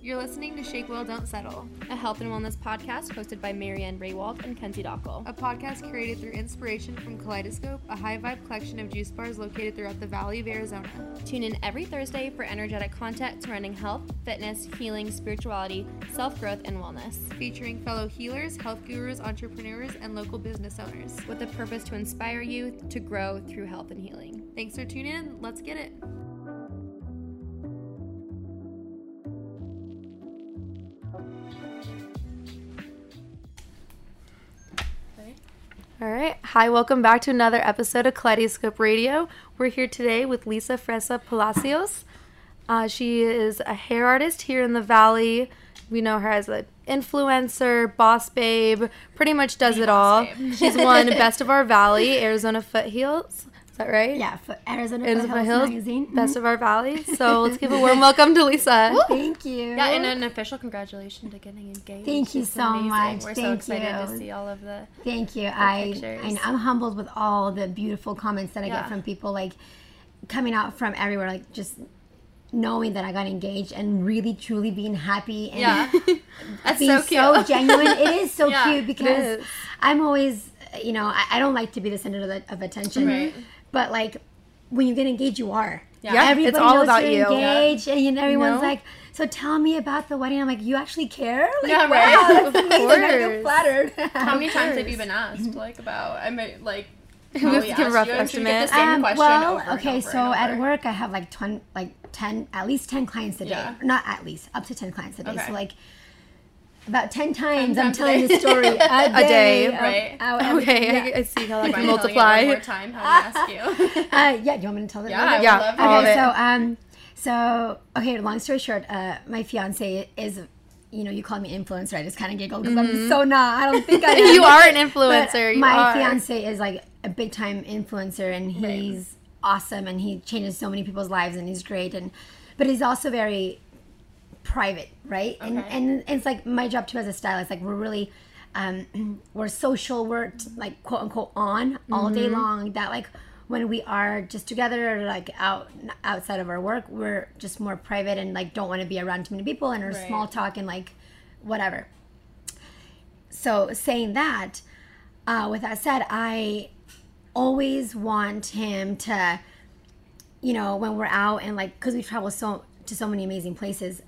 You're listening to Shake Well Don't Settle, a health and wellness podcast hosted by Marianne Raywald and Kenzie Dockel. a podcast curated through inspiration from Kaleidoscope, a high vibe collection of juice bars located throughout the Valley of Arizona. Tune in every Thursday for energetic content surrounding health, fitness, healing, spirituality, self growth, and wellness, Featuring fellow healers, health gurus, entrepreneurs, and local business owners. with the purpose to inspire you to grow through health and healing. Thanks for tuning in. Let's get it. Hi, welcome back to another episode of Kaleidoscope Radio. We're here today with Lisa Fresa Palacios. Uh, she is a hair artist here in the Valley. We know her as an influencer, boss babe, pretty much does it all. She's won Best of Our Valley, Arizona Foothills. Is that right? Yeah, for Arizona Arizona Foothills Foothills, magazine. Mm-hmm. Best of Our Valley. So let's give a warm welcome to Lisa. Thank you. Yeah, and an official congratulations to getting engaged. Thank you It's so much. We're so Thank excited to you. see all of the. Thank you. I, pictures. I I'm humbled with all the beautiful comments that I Yeah. get from people like coming out from everywhere, like just knowing that I got engaged and really truly being happy and Yeah, that's being so so, genuine. It is so Yeah, cute because is. I'm always, you know, I, I don't like to be the center of, the, of attention, Right. But like when you get engaged, you are. Yeah. Yeah, Everybody it's all knows about you're you. engaged, and you know, everyone's know? like, "So tell me about the wedding." I'm like, "You actually care?" Like, Yeah, right. that's Of amazing. I feel course. flattered. How many times have you been asked like about? I mean, like. have Molly to give a rough you, I'm sure you get estimate. Um, well, over and okay, over so and at work I have like ton, like ten, at least ten clients a day. Yeah. Not at least, up to ten clients a day. Okay. So like about ten times I'm telling day. the story a day. day, of right. how everything- Okay, yeah. I, I see how that can multiply. More time, how to ask you. Uh, yeah, do you want me to tell it? yeah, later? I would Yeah, love to. all of okay, it. so um, so okay. Long story short, uh, my fiance is, you know, you call me influencer. I just kind of giggle because I'm so not. I don't think I am. Mm-hmm. you are an influencer. You my are. fiance is like a big time influencer, and he's awesome, and he changes so many people's lives, and he's great, and but he's also very private, right? And Okay. and it's like my job too as a stylist. Like we're really. Um, we're social. We're like quote unquote on all Mm-hmm. day long. That like when we are just together like out outside of our work, we're just more private and like don't want to be around too many people and are Right. small talk and like whatever. So saying that, uh, with that said, I always want him to, you know, when we're out and like, because we travel so to so many amazing places,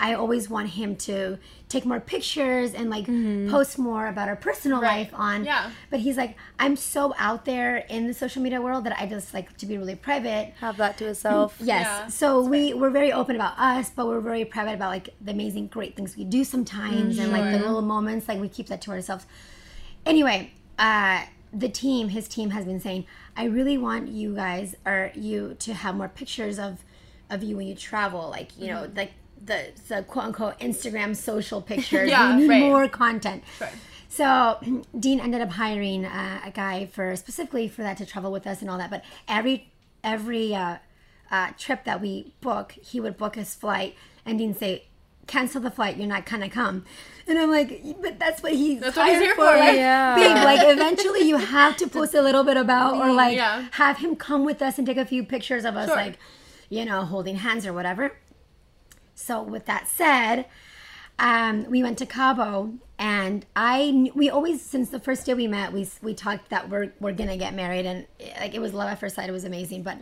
I always want him to take more pictures and like mm-hmm. post more about our personal Right. life on. Yeah. But he's like, I'm so out there in the social media world that I just like to be really private. Have that to mm, yourself. Yes. Yeah, so we we're very open about us, but we're very private about like the amazing great things we do sometimes and like the mm-hmm. little moments like we keep that to ourselves. Anyway, uh the team, his team has been saying, I really want you guys or you to have more pictures of of you when you travel, like, you know, mm-hmm. like the the quote unquote Instagram social pictures. Yeah, we need right. more content. Right. So Dean ended up hiring uh, a guy for specifically for that to travel with us and all that. But every every uh, uh, trip that we book, he would book his flight, and Dean say, "Cancel the flight. You're not gonna come." And I'm like, "But that's what he's That's what he's here for, for, like, yeah. babe. Like eventually, you have to post a little bit about, or like Yeah. have him come with us and take a few pictures of us, Sure. like you know, holding hands or whatever." So with that said, um, we went to Cabo, and I we always since the first day we met, we we talked that we're we're gonna get married, and like it was love at first sight. It was amazing, but.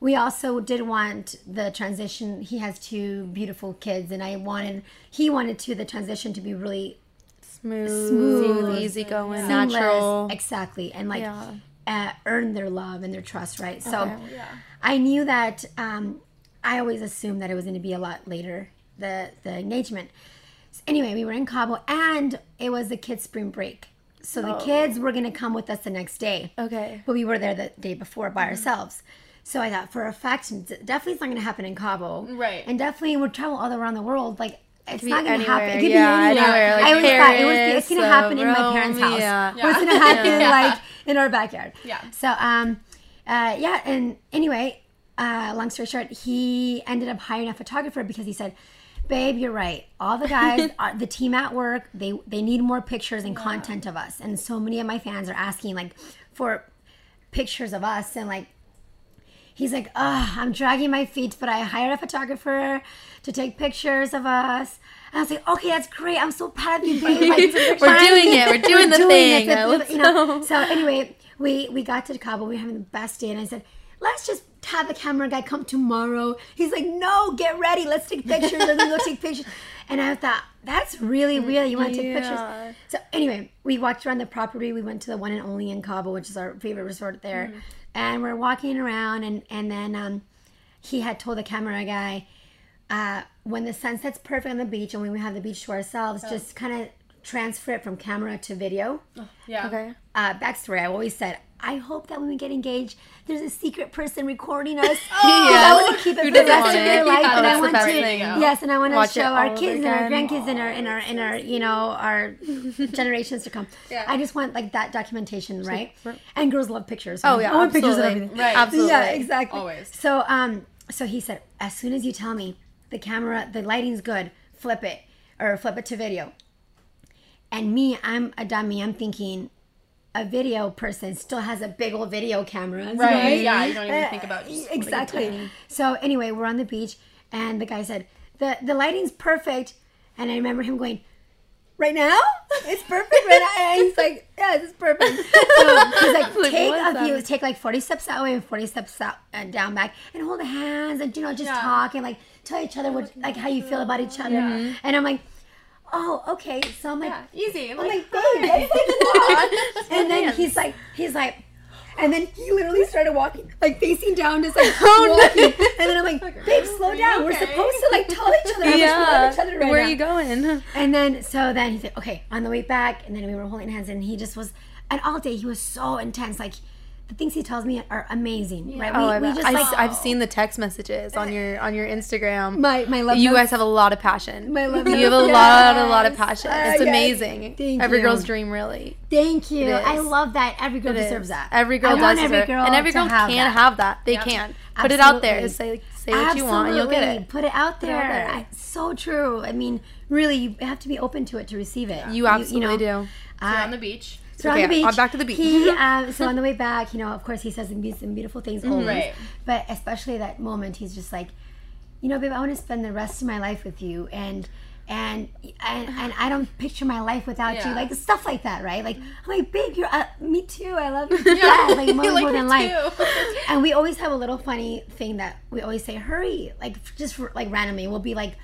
We also did want the transition. He has two beautiful kids, and I wanted he wanted to the transition to be really Smooth, Smooth. easy going, seamless. natural. exactly, and like Yeah. uh, earn their love and their trust, right? So Okay. Yeah. I knew that um, I always assumed that it was going to be a lot later the the engagement. So anyway, we were in Cabo, and it was the kids' spring break, so the kids were going to come with us the next day. Okay. but we were there the day before by ourselves. So I thought, for a fact, definitely it's not going to happen in Cabo, Right. And definitely we'll travel all around the world, like. It's not going to happen. It could Yeah, be anywhere. anywhere, like I always thought it was it's going to uh, happen in my parents' house. yeah. Or it's going to happen Yeah. like in our backyard. Yeah. So um, uh, yeah, and anyway, uh, long story short, he ended up hiring a photographer because he said, "Babe, you're right. All the guys, uh, the team at work, they they need more pictures and content of us, and so many of my fans are asking like for pictures of us and like." he's like, "Ah, I'm dragging my feet, but I hired a photographer to take pictures of us." And I was like, "Okay, that's great. I'm so proud of you, babe. Like, We're finally, doing it. We're doing the thing. It's a- Let's you know. So anyway, we we got to Cabo. We were having the best day, and I said, "Let's just have the camera guy come tomorrow." He's like, "No, get ready. Let's take pictures. Let's go take pictures." And I thought that's really weird. You want to take Yeah. pictures? So anyway, we walked around the property. We went to the one and only in Cabo, which is our favorite resort there. Mm-hmm. And we're walking around, and and then um, he had told the camera guy, uh, when the sun sets perfect on the beach and when we have the beach to ourselves, just kind of transfer it from camera to video. Yeah. Okay. Uh, backstory: I always said. I hope that when we get engaged, there's a secret person recording us. oh, Yes. I want to keep it for the rest of their life, Yeah, and I want to, yes, and I want Watch to show our kids and our grandkids and our and our and our you know our generations to come. Yeah. I just want like that documentation, right? right. And girls love pictures. Oh yeah, I want pictures of everything. Right. Absolutely. Yeah, exactly. Always. So um so he said, as soon as you tell me the camera the lighting's good, flip it. Or flip it to video. And me, I'm a dummy, I'm thinking a video person still has a big old video camera. Right. Yeah. You don't even think about exactly. So anyway, we're on the beach, and the guy said the the lighting's perfect, and I remember him going. Right now, it's perfect. Right now, and he's like, "Yeah, it's perfect." So he's like, Like, "Take a few, take like forty steps that way and forty steps out and down back, and hold the hands, and you know, just Yeah. talk and like tell each other what like how you feel about each other." And I'm like, "Oh, okay." So I'm like, Yeah. Easy. I'm like, babe, that's like. And then he's like, he's like, and then he literally started walking, like facing down, just like oh, walking. And then I'm like, babe, slow down. We're supposed to like tell each other how we Yeah. love each other right Where now. are you going? And then so then he said, okay, on the way back, and then we were holding hands, and he just was, and all day he was so intense. Like the things he tells me are amazing, right? Oh, I we, we just I, like have seen the text messages on your on your Instagram. my my love. you notes. guys have a lot of passion. My love you have a notes, lot, a lot of passion. Uh, It's yes. amazing. Thank Every you. girl's dream, really. Thank you. I love that. Every girl It is. deserves that. Every girl I does every deserve- girl and every girl have can that. have that. They Yeah. can put it out there. Absolutely. Say say what you want, and you'll get it. Put it out it there. out there. I- so true. I mean, really, you have to be open to it to receive it. You absolutely do. So Uh, you're on the beach. So on the beach. on back to the beach. He, um, so on the way back, you know, of course, he says some beautiful things always. Right. But especially that moment, he's just like, you know, babe, I want to spend the rest of my life with you, and and and, and I don't picture my life without you, like stuff like that, right? Like, I'm like, babe, you're uh, me too. I love you, yeah. like more, Like more than life. And we always have a little funny thing that we always say, hurry, like just like randomly, we'll be like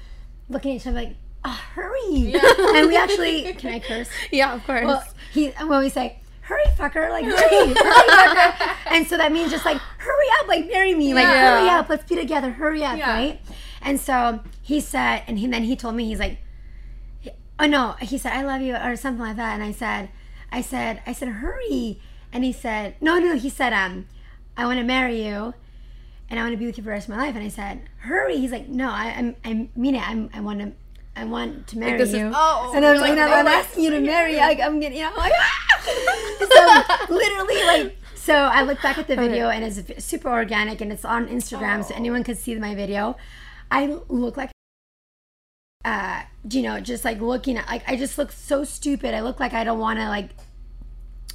looking at each other like, hurry, and we actually can I curse? Yeah, of course. Well, he when we say hurry fucker like hurry, hurry fucker and so that means just like hurry up like marry me like Yeah. hurry up let's be together hurry up Yeah. right and so he said and he, then he told me he's like oh no he said i love you or something like that and i said i said i said hurry and he said no no he said um i want to marry you and I want to be with you for the rest of my life. And I said, hurry. He's like, no, I, I'm, I mean it. I'm, I want to, I want to marry this is- you. oh, and I'm you're like, like, no, oh I'm asking you to marry. Like, I'm getting, you know, like, ah! so literally, like, so I look back at the video and it's super organic and it's on Instagram, so anyone can see my video. I look like, uh, you know, just like looking at, like, I just look so stupid. I look like I don't want to like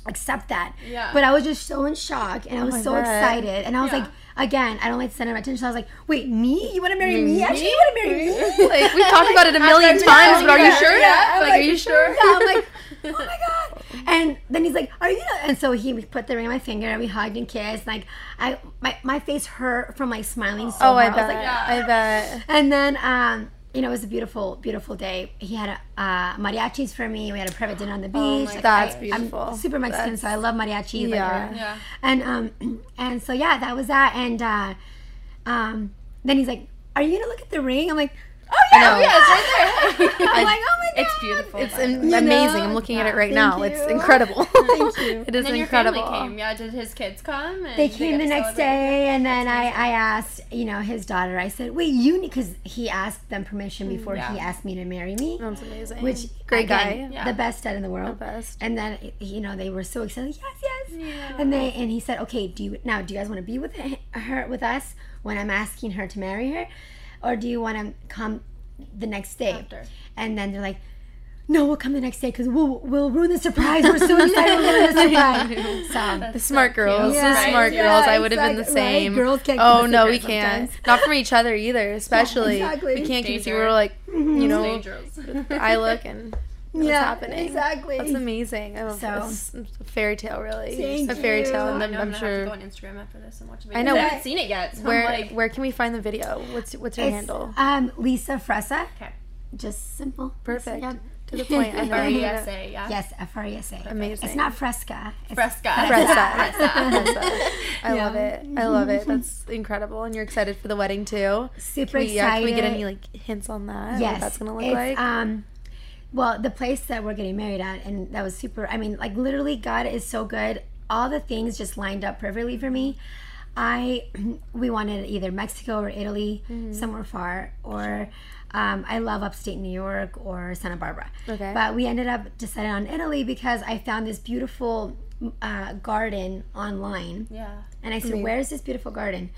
accept that. Yeah. But I was just so in shock and I was my so God. excited. And I was Yeah. like, again, I don't like the center of attention. So I was like, wait, me? You want to marry me? Actually, you want to marry me? like we've talked about it a million Yeah, times, but are you sure? yeah. I'm Like, are you sure? Yeah, I'm like, oh my god. And then he's like, are you? And so he put the ring on my finger and we hugged and kissed. Like, I my, my face hurt from like smiling so Oh, I hard. bet. was like, I bet. and then, um, you know, it was a beautiful, beautiful day. He had a, uh, mariachis for me. We had a private dinner on the beach. my Like, That's I- beautiful. I'm super Mexican, so I love mariachis. Yeah. Like, Yeah. and um, and so yeah, that was that. And uh, um, then he's like, "Are you gonna look at the ring?" I'm like, "Oh yeah, know. Yeah, it's right there. I'm like, "Oh my god, it's beautiful. It's but- am- You amazing. know? I'm looking at it right Thank now. It's incredible. Thank you. it is and then incredible. family came. Yeah, did his kids come? And They came get the next celebrate? day, and then I, I asked, you know, his daughter. I said, "Wait, you need," because he asked them permission mm, before Yeah. he asked me to marry me. That's amazing. Which great again, guy. Yeah. the best dad in the world. The best. And then you know they were so excited. Yes, yes. Yeah. And they and he said, okay, do you now do you guys want to be with her with us when I'm asking her to marry her, or do you want to come the next day? After. And then they're like, no, we'll come the next day because we'll we'll ruin the surprise. We're so excited we'll ruin the surprise. So The smart girls, Yeah, the smart yeah, girls. I would have been the exactly, right? same. Girls can't Oh no, we can't. sometimes. Not from each other either. Especially exactly. we can't keep. Danger. We're like, Mm-hmm. you know, dangerous. eye look and what's yeah, happening. exactly. That's amazing. I love So- this. It's a fairy tale, really. Thank a fairy you. tale, I and know I'm, I'm, I'm gonna sure. have to go on Instagram after this and watch the I video. know. I haven't seen it yet. So Where like, where can we find the video? What's what's your It's, handle? Um, Lisa Fresa. okay, Just simple. Perfect. Yep. To the point. I know. R you E get S it. A, yeah. Yes, F R E S A. Amazing. It's not Fresca. It's Fresca. Fresa. Fresa. I Yeah. love it. I love it. That's incredible. And you're excited for the wedding too. super Can we, yeah, can we get any like hints on that? yes, What that's gonna look it's, like? Um, well, the place that we're getting married at, and that was super. I mean, like literally, God is so good. All the things just lined up perfectly for me. I we wanted either Mexico or Italy, Mm-hmm. somewhere far, or um, I love upstate New York or Santa Barbara. Okay. But we ended up deciding on Italy because I found this beautiful uh, garden online. Yeah. And I said, Where's this beautiful garden?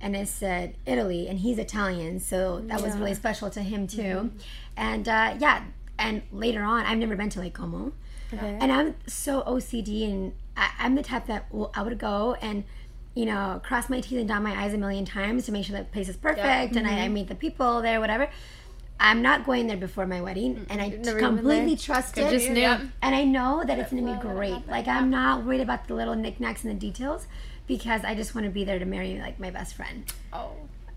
And it said Italy, and he's Italian, so that was really special to him too. And uh, yeah, and later on, I've never been to Lake Como, Okay. and I'm so OCD, and I, I'm the type that will, I would go and you know cross my teeth and dot my eyes a million times to make sure that the place is perfect, and I, I meet the people there, whatever. I'm not going there before my wedding, and I never completely trust it. just knew. And I know that it's going to be great. Like I'm not worried about the little knickknacks and the details because I just want to be there to marry like my best friend. Oh.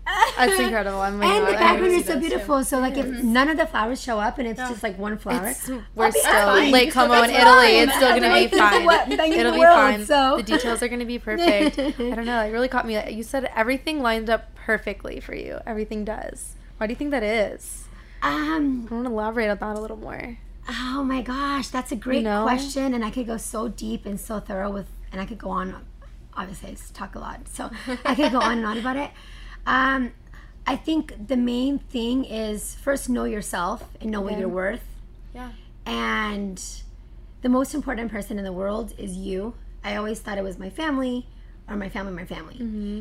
That's incredible. I'm like, And the background is so beautiful. So like if none of the flowers show up and it's just like one flower, It's, we're still fine. Lake Como in Italy. fine. It's still gonna Like, be fine. what- It'll be world, fine. so. The details are gonna be perfect. I don't know. It really caught me. You said everything lined up perfectly for you. Everything does. Why do you think that is? um, I want to elaborate on that a little more. oh my gosh, that's a great know? question, and I could go so deep and so thorough with, and I could go on. Obviously, I talk a lot, so I could go on and on about it. Um, I think the main thing is first know yourself and know what you're worth. Yeah. and the most important person in the world is you. I always thought it was my family or my family, my family,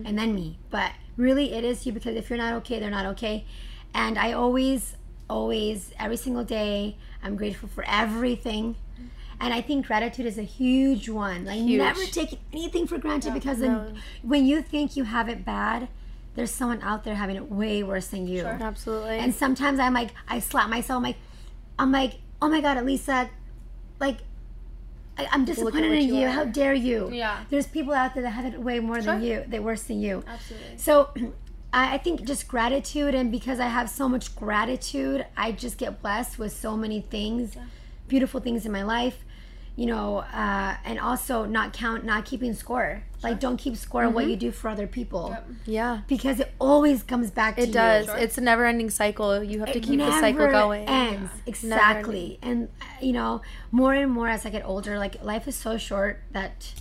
and then me. But really, it is you because if you're not okay, they're not okay. And I always, always, every single day, I'm grateful for everything. And I think gratitude is a huge one. Like Huge. never take anything for granted because then when you think you have it bad, there's someone out there having it way worse than you. Sure. Absolutely. And sometimes I'm like, I slap myself. I'm like, I'm like, oh my god, Elisa, like, I, I'm disappointed in you you. How dare you? Yeah. There's people out there that have it way more than you. They're worse than you. Absolutely. So, I I think just gratitude, and because I have so much gratitude, I just get blessed with so many things, beautiful things in my life. You know, uh, and also not count, not keeping score. Like, don't keep score of what you do for other people yeah. because it always comes back to It you. does. It's a never-ending cycle. You have to keep the cycle never going. Ends exactly, and uh, you know, more and more as I get older, like life is so short that,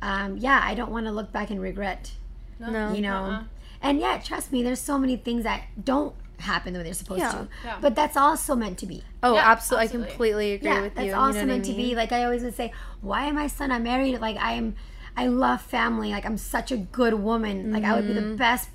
um, yeah, I don't want to look back and regret. No. You know, Uh-uh. and yeah, trust me, there's so many things that don't happen the way they're supposed Yeah. to, Yeah. but that's also meant to be. Oh, Yeah, absolutely. absolutely. I completely agree Yeah, with that's you. also you know meant I to be. Like I always would say, why am I son? I'm married. Like I am, I love family. Like I'm such a good woman. Like I would be Mm-hmm. the best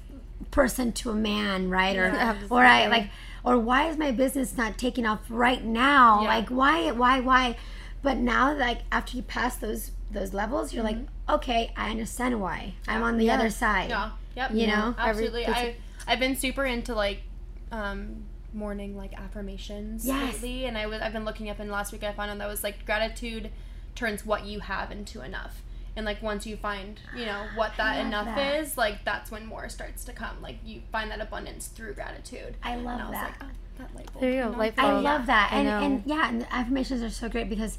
person to a man, right? Or Yeah. or I like, or why is my business not taking off right now? Yeah. Like why, why, why? But now, like after you pass those those levels, you're like, okay, I understand why. I'm on the Mm-hmm. Yeah. other side. Yeah. Yep. You know? Every- Absolutely. that's- I I've been super into like um morning like affirmations Yes. lately and I was I've been looking up and last week I found out that was like gratitude turns what you have into enough. And like once you find, you know, what that enough that. is, like that's when more starts to come. Like you find that abundance through gratitude. I love and I was that. like, oh, that light bulb. There you go, know? light I love that. I And, and yeah, and affirmations are so great because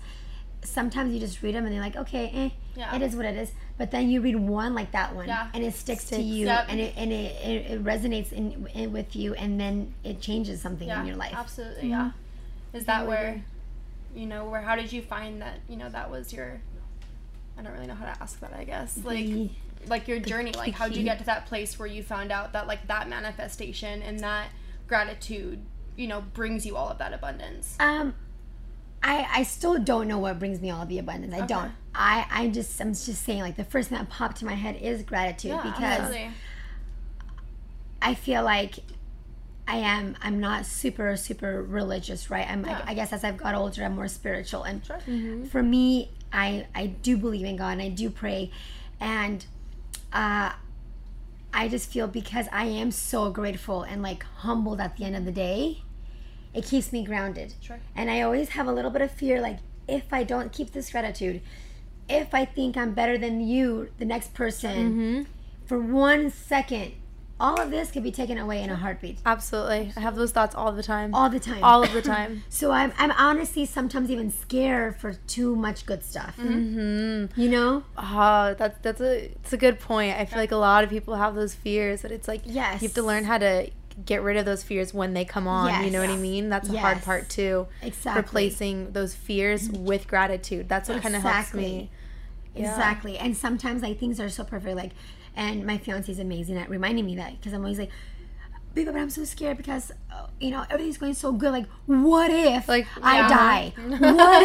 sometimes you just read them and they're like, okay, eh, Yeah. it is what it is. But then you read one like that one, Yeah. and it sticks, to you, and it and it, it, it resonates in, in with you, and then it changes something yeah, in your life. Absolutely, yeah. Is that where, you know, where how did you find that? You know, that was your. I don't really know how to ask that. I guess like The- like your journey. Like how did you get to that place where you found out that like that manifestation and that gratitude, you know, brings you all of that abundance. Um, I I still don't know what brings me all the abundance. I don't. I I just I'm just saying like the first thing that popped to my head is gratitude Yeah, because absolutely. I feel like I am I'm not super super religious, right? I'm Yeah. I, I guess as I've got older, I'm more spiritual, and Sure. for me, I I do believe in God and I do pray, and uh, I just feel because I am so grateful and like humbled at the end of the day, it keeps me grounded. Sure. And I always have a little bit of fear, like if I don't keep this gratitude, if I think I'm better than you, the next person, for one second, all of this could be taken away in a heartbeat, Absolutely. I have those thoughts all the time. all the time. All of the time. So I'm, I'm honestly sometimes even scared for too much good stuff. Mm-hmm. You know? Oh, that's that's a it's a good point. I feel like a lot of people have those fears, but it's like Yes. you have to learn how to get rid of those fears when they come on. You know what I mean? That's a hard part too. Exactly. Replacing those fears with gratitude. That's what kind of helps Exactly. me. Yeah. Exactly. And sometimes like things are so perfect. Like, and my fiance is amazing at reminding me that because I'm always like, baby, but I'm so scared because uh, you know everything's going so good. Like, what if Like, I yeah. die? what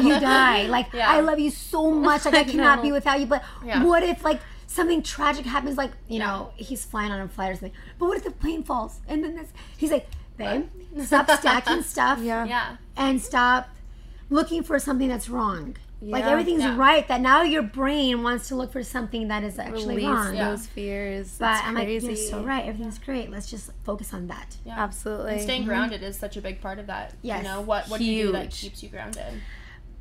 if you die? Like, Yeah. I love you so much. Like, I cannot be without you. But Yeah. what if like something tragic happens? Like, you know, he's flying on a flight or something. But what if the plane falls? And then this, he's like, babe, stop stacking stuff Yeah. Yeah. and stop looking for something that's wrong. Like everything's Yeah. right. That now your brain wants to look for something that is actually Release wrong. Yeah. those fears. But It's I'm like, crazy. you're so right. Everything's great. Let's just focus on that. Yeah. Absolutely. And staying mm-hmm. grounded is such a big part of that. Yes. You know, what what do you do that keeps you grounded?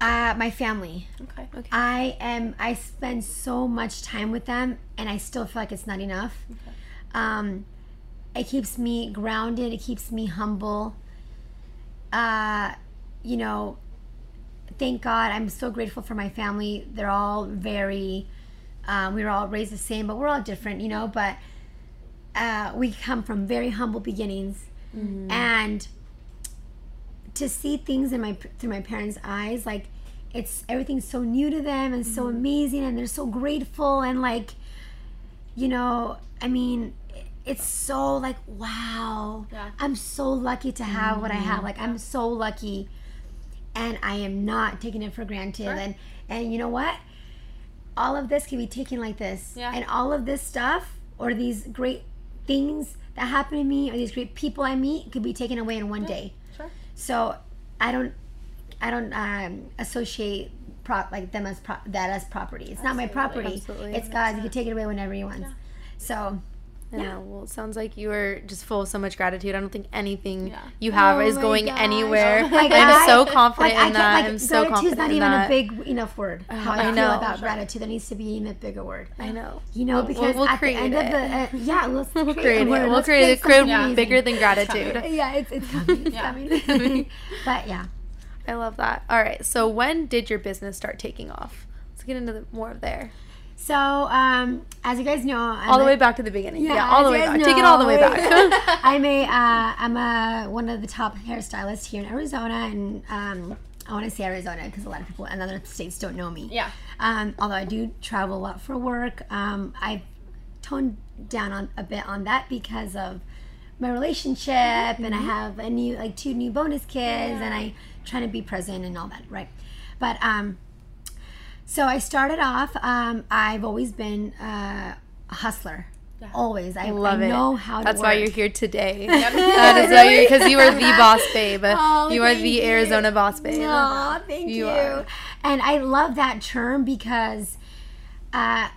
Uh, my family. Okay. Okay. I am. I spend so much time with them, and I still feel like it's not enough. Okay. Um, it keeps me grounded. It keeps me humble. Uh, you know, thank God. I'm so grateful for my family. They're all very. Um, we were all raised the same, but we're all different, you know. But uh, we come from very humble beginnings, and to see things in my through my parents' eyes, like it's everything's so new to them and so mm-hmm. amazing, and they're so grateful, and like, you know, I mean, it's so like wow. Yeah. I'm so lucky to have what I mm-hmm. have. Like I'm so lucky, and I am not taking it for granted. Sure. And and you know what? All of this can be taken like this, Yeah. and all of this stuff or these great things that happen to me or these great people I meet could be taken away in one day. So I don't I don't um, associate prop like them as pro- that as property. It's not my property. Absolutely. It's God's. You can take it away whenever you want. So I know. Well, it sounds like you are just full of so much gratitude. I don't think anything Yeah. you have Oh is going gosh. anywhere. Like, I'm so confident like, in can't- that. like, I'm so gratitude's confident not even that. a big enough word. How I, I feel about Sure. gratitude, there needs to be even a bigger word. I know. You know, We'll- because we'll at the create end of the uh, yeah, let's We'll create, create a it. word. We'll Let's create a something Create amazing. bigger than gratitude. Yeah, it's it's coming. It's Yeah. coming. but yeah. I love that. All right. So when did your business start taking off? Let's get into the, more of there. So, um, as you guys know, I'm All the a- way back to the beginning. Yeah, as all the way back. Take it all the way back. I'm a uh, I'm a one of the top hairstylists here in Arizona, and um, I want to say Arizona because a lot of people in other states don't know me. Yeah. Um, although I do travel a lot for work, um, I've toned down on a bit on that because of my relationship, and I have a new like two new bonus kids, and I trying to be present and all that, right? But um, so I started off. Um, I've always been uh, a hustler. Always, I, Love I it. know how to That's work. why you're here today. that is why you're because you are the boss babe. Oh, you are the you. Arizona boss babe. Aw, thank You you. And I love that term because uh,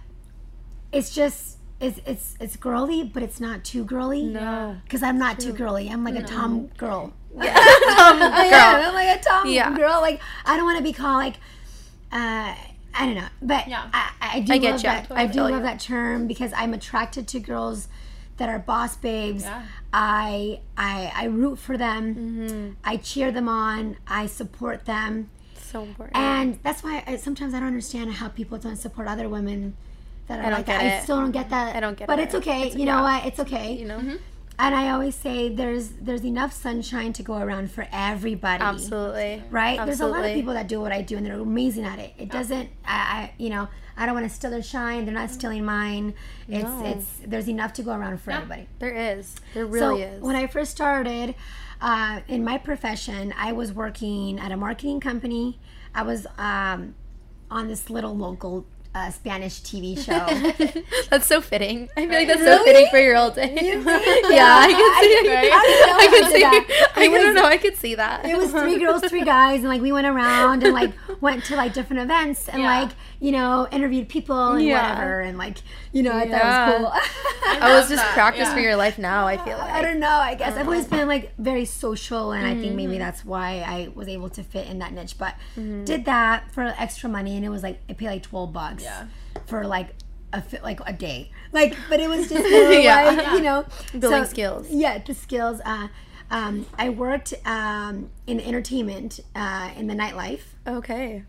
it's just it's it's it's girly, but it's not too girly. No. because I'm not too girly. I'm like a tom girl. Um, I girl. am. I'm like a tom Yeah. girl. Like I don't want to be called like. Uh, I don't know, but Yeah. I, I do I get love ya. that. Totally I do love you. that term because I'm attracted to girls that are boss babes. Yeah. I I I root for them. Mm-hmm. I cheer them on. I support them. So important. And that's why I, sometimes I don't understand how people don't support other women that are don't like get that. I still don't get that. I don't get but it. it's okay. It's- you know yeah. what? It's okay. you know, And I always say there's there's enough sunshine to go around for everybody. absolutely. Right? Absolutely. There's a lot of people that do what I do and they're amazing at it. It doesn't I, I you know, I don't want to steal their shine. They're not stealing mine. It's No. it's there's enough to go around for everybody. There is. There really so is. when I first started uh, in my profession, I was working at a marketing company. I was um, on this little local a Spanish TV show. That's so fitting. I feel like that's so fitting for your old day. yeah, I can see. Right? I, I can did see. that. I It was- don't know. I could see that. it was three girls, three guys, and like we went around and like went to like different events and Yeah. like you know interviewed people and Yeah. whatever and like you know I Yeah. thought it was cool. I was just that, practice yeah. for your life now. I feel like I don't know. I guess I've always been like very social, and I think Mm-hmm. maybe that's why I was able to fit in that niche. But Mm-hmm. did that for extra money, and it was like I paid like twelve bucks Yeah. for like a fi- like a day. Like, but it was just more Yeah. like you know Building so- skills. Yeah, the skills. Uh, um, I worked um, in entertainment uh, in the nightlife. Okay.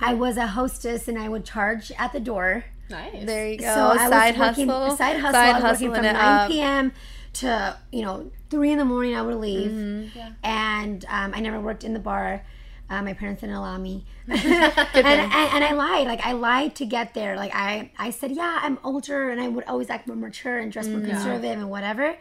I was a hostess, and I would charge at the door. Nice. There you go. So I side was working hustle. side hustle. Side I was working hustling from 9 up. p.m. to you know three in the morning. I would leave, Mm-hmm. Yeah. and um, I never worked in the bar. Uh, my parents didn't allow me, and, and, and I lied. Like I lied to get there. Like I, I said, yeah, I'm older, and I would always act more mature and dress more Mm-hmm. conservative and whatever.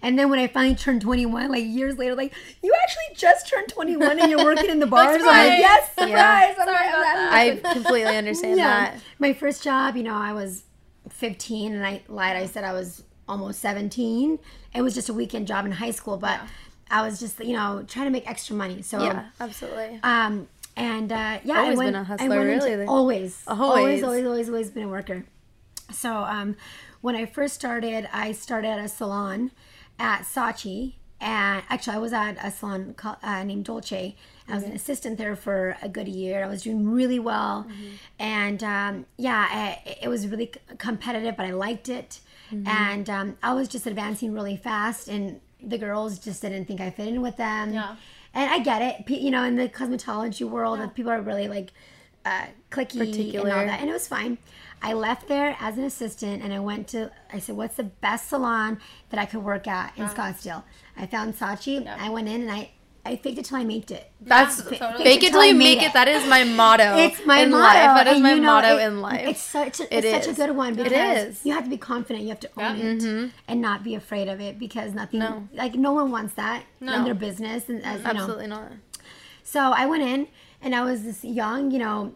And then when I finally turned 21, like years later, like you actually just turned 21 and you're working in the bars. I'm like, yes, surprise. Yeah. I'm like, about that. I completely understand that. my first job, you know, I was 15 and I lied. I said I was almost 17. It was just a weekend job in high school, but I was just, you know, trying to make extra money. So, Yeah, absolutely. um, and uh, yeah, Always I went, been a hustler, into- really, then. always, Always. always, always, always, always been a worker. So, um, when I first started, I started at a salon at Saatchi. And actually, I was at a salon called, uh, named Dolce. I was an assistant there for a good year. I was doing really well, and um, yeah, I, it was really competitive, but I liked it. And um, I was just advancing really fast, and the girls just didn't think I fit in with them. Yeah. And I get it, you know, in the cosmetology world, people are really like uh, clicky and all that, and it was fine. I left there as an assistant, and I went to. I said, "What's the best salon that I could work at in Scottsdale?" I found Saatchi. I went in and I, I faked it till I made it. That's totally. fake it till you make it. it. That is my motto. It's my in motto. life. That is and my you know, motto it- in life. It's such a, It it's such a good one because is. you have to be confident. You have to own Yeah. it Mm-hmm. and not be afraid of it because nothing, No. like no one wants that in their business. And as you know, Absolutely not. So I went in and I was this young, you know,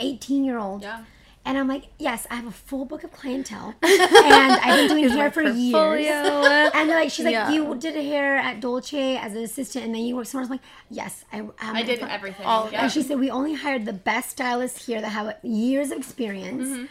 18 year old. Yeah. And I'm like, yes, I have a full book of clientele. and I've been doing hair for years. And they're like, she's like, Yeah. you did hair at Dolce as an assistant and then you worked somewhere. else." I'm like, yes, I, um, I did everything. All yeah. And she said, we only hired the best stylists here that have years of experience. Mm-hmm.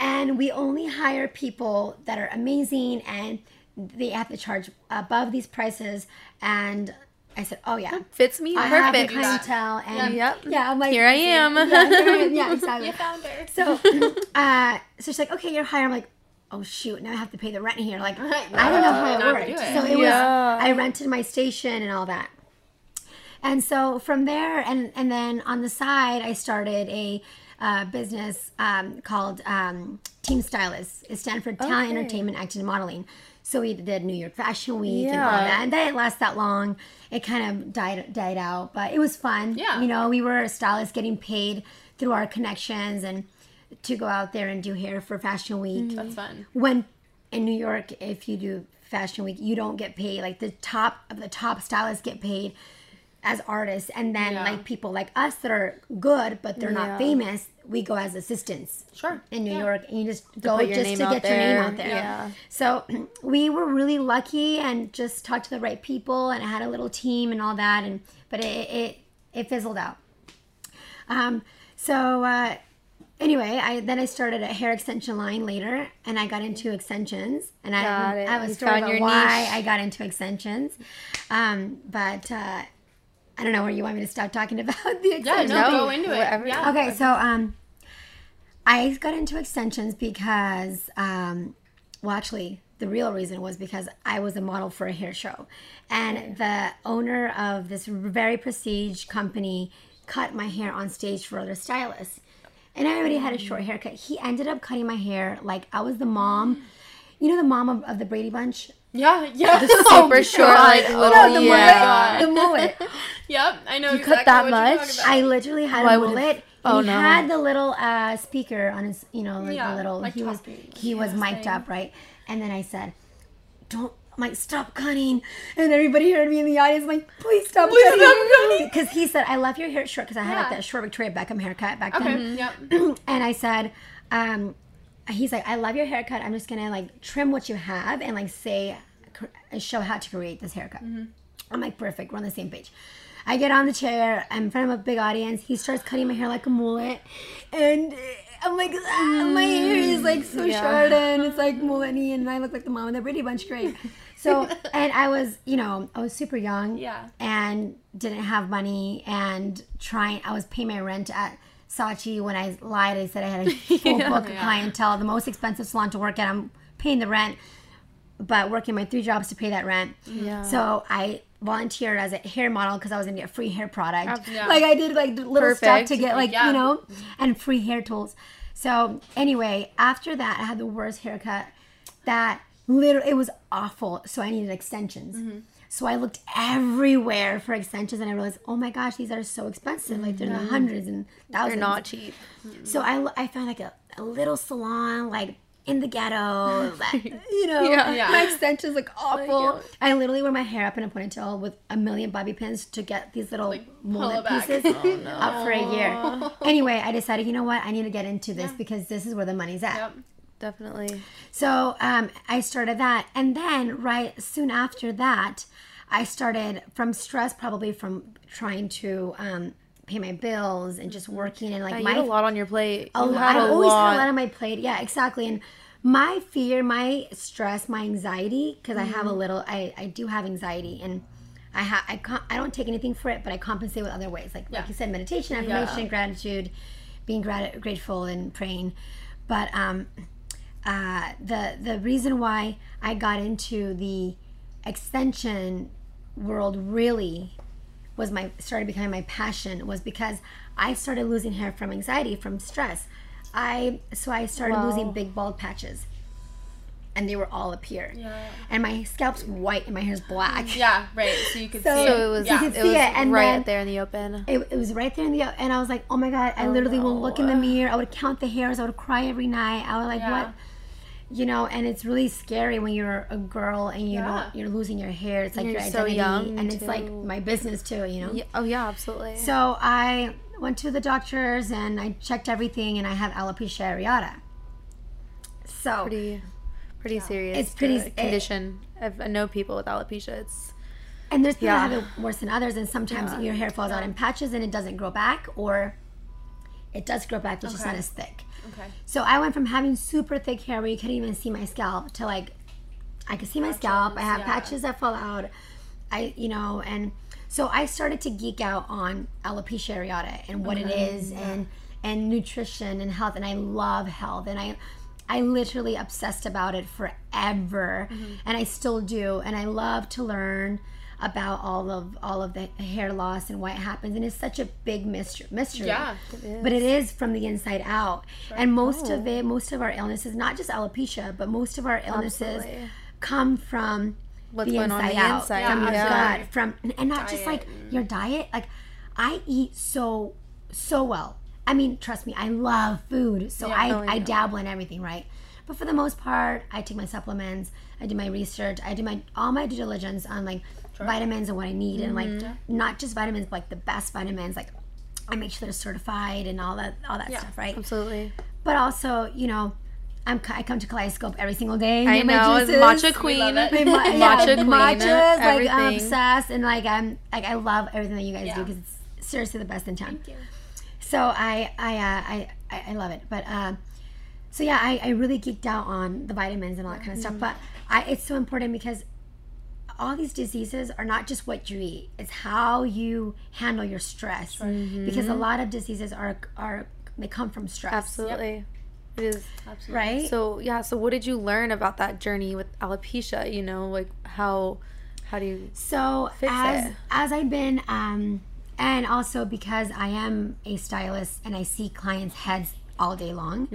And we only hire people that are amazing and they have to charge above these prices. And I said, oh, yeah. Fits me I perfect. clientele, and Yep. yeah, I'm like, Here I am. Yeah, here I am. yeah exactly. You found her. So, uh, so she's like, okay, you're hired. I'm like, oh shoot, now I have to pay the rent here. Like, I don't know how it worked. it. So it Yeah. was, I rented my station and all that. And so from there, and and then on the side, I started a uh, business um, called um, Team Stylist. It stands for Talent, Okay. Entertainment, Acting, and Modeling. So we did New York Fashion Week and all Yeah. that, and that didn't last that long. It kind of died died out, but it was fun. Yeah. you know, we were stylists getting paid through our connections and to go out there and do hair for Fashion Week mm, That's fun. when in New York, if you do Fashion Week, you don't get paid. Like the top of the top stylists get paid as artists, and then Yeah. like people like us that are good but they're Yeah. not famous, we go as assistants Sure. in New Yeah. York, and you just go just to get your name out there. Yeah. So we were really lucky and just talked to the right people, and I had a little team and all that, and but it it, it fizzled out. Um, so uh, anyway, I then I started a hair extension line later, and I got into extensions, and I, Got it. I a You about your why niche. I got into extensions. Um, but uh, I don't know where you want me to stop talking about the extensions. no, No, go into it. Yeah. Okay, so um, I got into extensions because, um, well, actually, the real reason was because I was a model for a hair show, and the owner of this very prestige company cut my hair on stage for other stylists, and I already had a short haircut. He ended up cutting my hair like I was the mom. You know the mom of, of the Brady Bunch? Yeah, yeah. The Super short, like little. No, the yeah. mullet. The mullet. Yep, I know You exactly cut that what you're much? about. I literally had Oh, I a would've- mullet. oh, and he no. had the little uh, speaker on his, you know, like Yeah, the little. like he was talking, he was yeah, mic'd saying. up, right? And then I said, "Don't I'm like, stop cutting. And everybody heard me in the audience, like, please stop cutting. Because he said, I love your hair short, because I had like that short Victoria Beckham haircut back Okay. then. Yep. and I said, um, he's like, I love your haircut. I'm just gonna like trim what you have and like say, show how to create this haircut. Mm-hmm. I'm like, perfect. We're on the same page. I get on the chair. I'm in front of a big audience. He starts cutting my hair like a mullet, and uh, I'm like, ah, my hair is like so mm, Yeah. short and it's like mullet-y, and I look like the mom in the Brady Bunch. Great. So, and I was, you know, I was super young Yeah. and didn't have money and trying i was paying my rent at Saatchi when i lied i said i had a full book of clientele the most expensive salon to work at i'm paying the rent but working my three jobs to pay that rent Yeah. so i volunteered as a hair model because i was gonna get free hair product Yeah. like i did like little stuff to get like Yeah. you know and free hair tools so anyway after that i had the worst haircut that literally it was awful so i needed extensions Mm-hmm. So i looked everywhere for extensions and i realized oh my gosh these are so expensive like they're in the hundreds and Mm-hmm. They're thousands not cheap. so i, I found like a, a little salon like in the ghetto that, you know Yeah. Yeah. my extensions look awful yeah. i literally wear my hair up in a ponytail with a million bobby pins to get these little mullet pull it back. pieces up for a year anyway i decided you know what i need to get into this because this is where the money's at Yep. Definitely. so um, I started that, and then right soon after that, I started from stress, probably from trying to um, pay my bills and just working and like Yeah, you my a lot on your plate. a You lot. had I a always had a lot on my plate. Yeah, exactly. And my fear, my stress, my anxiety, because I have a Mm-hmm. little, I, I do have anxiety, and I have I com- I don't take anything for it, but I compensate with other ways, like Yeah. like you said, meditation, affirmation, gratitude, being grat- grateful, and praying. But um, uh, the the reason why I got into the extension world really was my started becoming my passion was because I started losing hair from anxiety from stress. I so I started Wow. losing big bald patches, and they were all up here. Yeah. And my scalp's white and my hair's black. Mm, yeah. Right. So you could So- see So it. it was Yeah. could it see was it, and right then- there in the open. It, it was right there in the and I was like, oh my god! I oh, literally will look in the mirror. I would count the hairs. I would cry every night. I was like, Yeah. what? You know, and it's really scary when you're a girl and you Yeah. you're losing your hair. It's like You're your so identity, young, and it's like my business too. You know. Yeah, oh yeah, absolutely. So I went to the doctors and I checked everything, and I have alopecia areata. So pretty pretty serious. It's pretty- uh, condition. I've, I know people with alopecia. It's And there's people Yeah. that have it worse than others, and sometimes Yeah. your hair falls out in patches and it doesn't grow back, or it does grow back, but just Okay. not as thick. Okay. So I went from having super thick hair where you couldn't even see my scalp to like I could see my scalp. I have yeah. patches that fall out. I you know, and so I started to geek out on alopecia areata and what it is and and nutrition and health and I love health and I I literally obsessed about it forever mm-hmm. and I still do and I love to learn about all of all of the hair loss and why it happens. And it's such a big mystery mystery. Yeah. but it is. from the inside out. And most of it most of our illnesses not just alopecia but most of our illnesses Absolutely. come from What's the going on inside the out inside, from your yeah. gut from and not just like your diet. Like i eat so so well. I mean trust me i love food so I, Oh, I yeah. dabble in everything right? But for the most part i take my supplements i do my research i do my all my due diligence on like vitamins and what i need and like Mm-hmm. not just vitamins but like the best vitamins like i make sure they're certified and all that all that Yeah. stuff right absolutely. but also you know I'm, I come to Kaleidoscope every single day. I get my know. Juices. matcha queen. love it. My yeah, Matcha queen, matchas, like I'm obsessed, and like I'm like I love everything that you guys do because it's seriously the best in town. So I I, uh, I I I love it, but uh, so yeah, I, I really geeked out on the vitamins and all that kind of stuff. Mm-hmm. But I it's so important because all these diseases are not just what you eat; it's how you handle your stress. Because a lot of diseases are are they come from stress, Absolutely. It is. Absolutely. right? So yeah. So what did you learn about that journey with alopecia? You know, like how how do you? So Fix as it. as I've been, um, and also because I am a stylist and I see clients' heads all day long,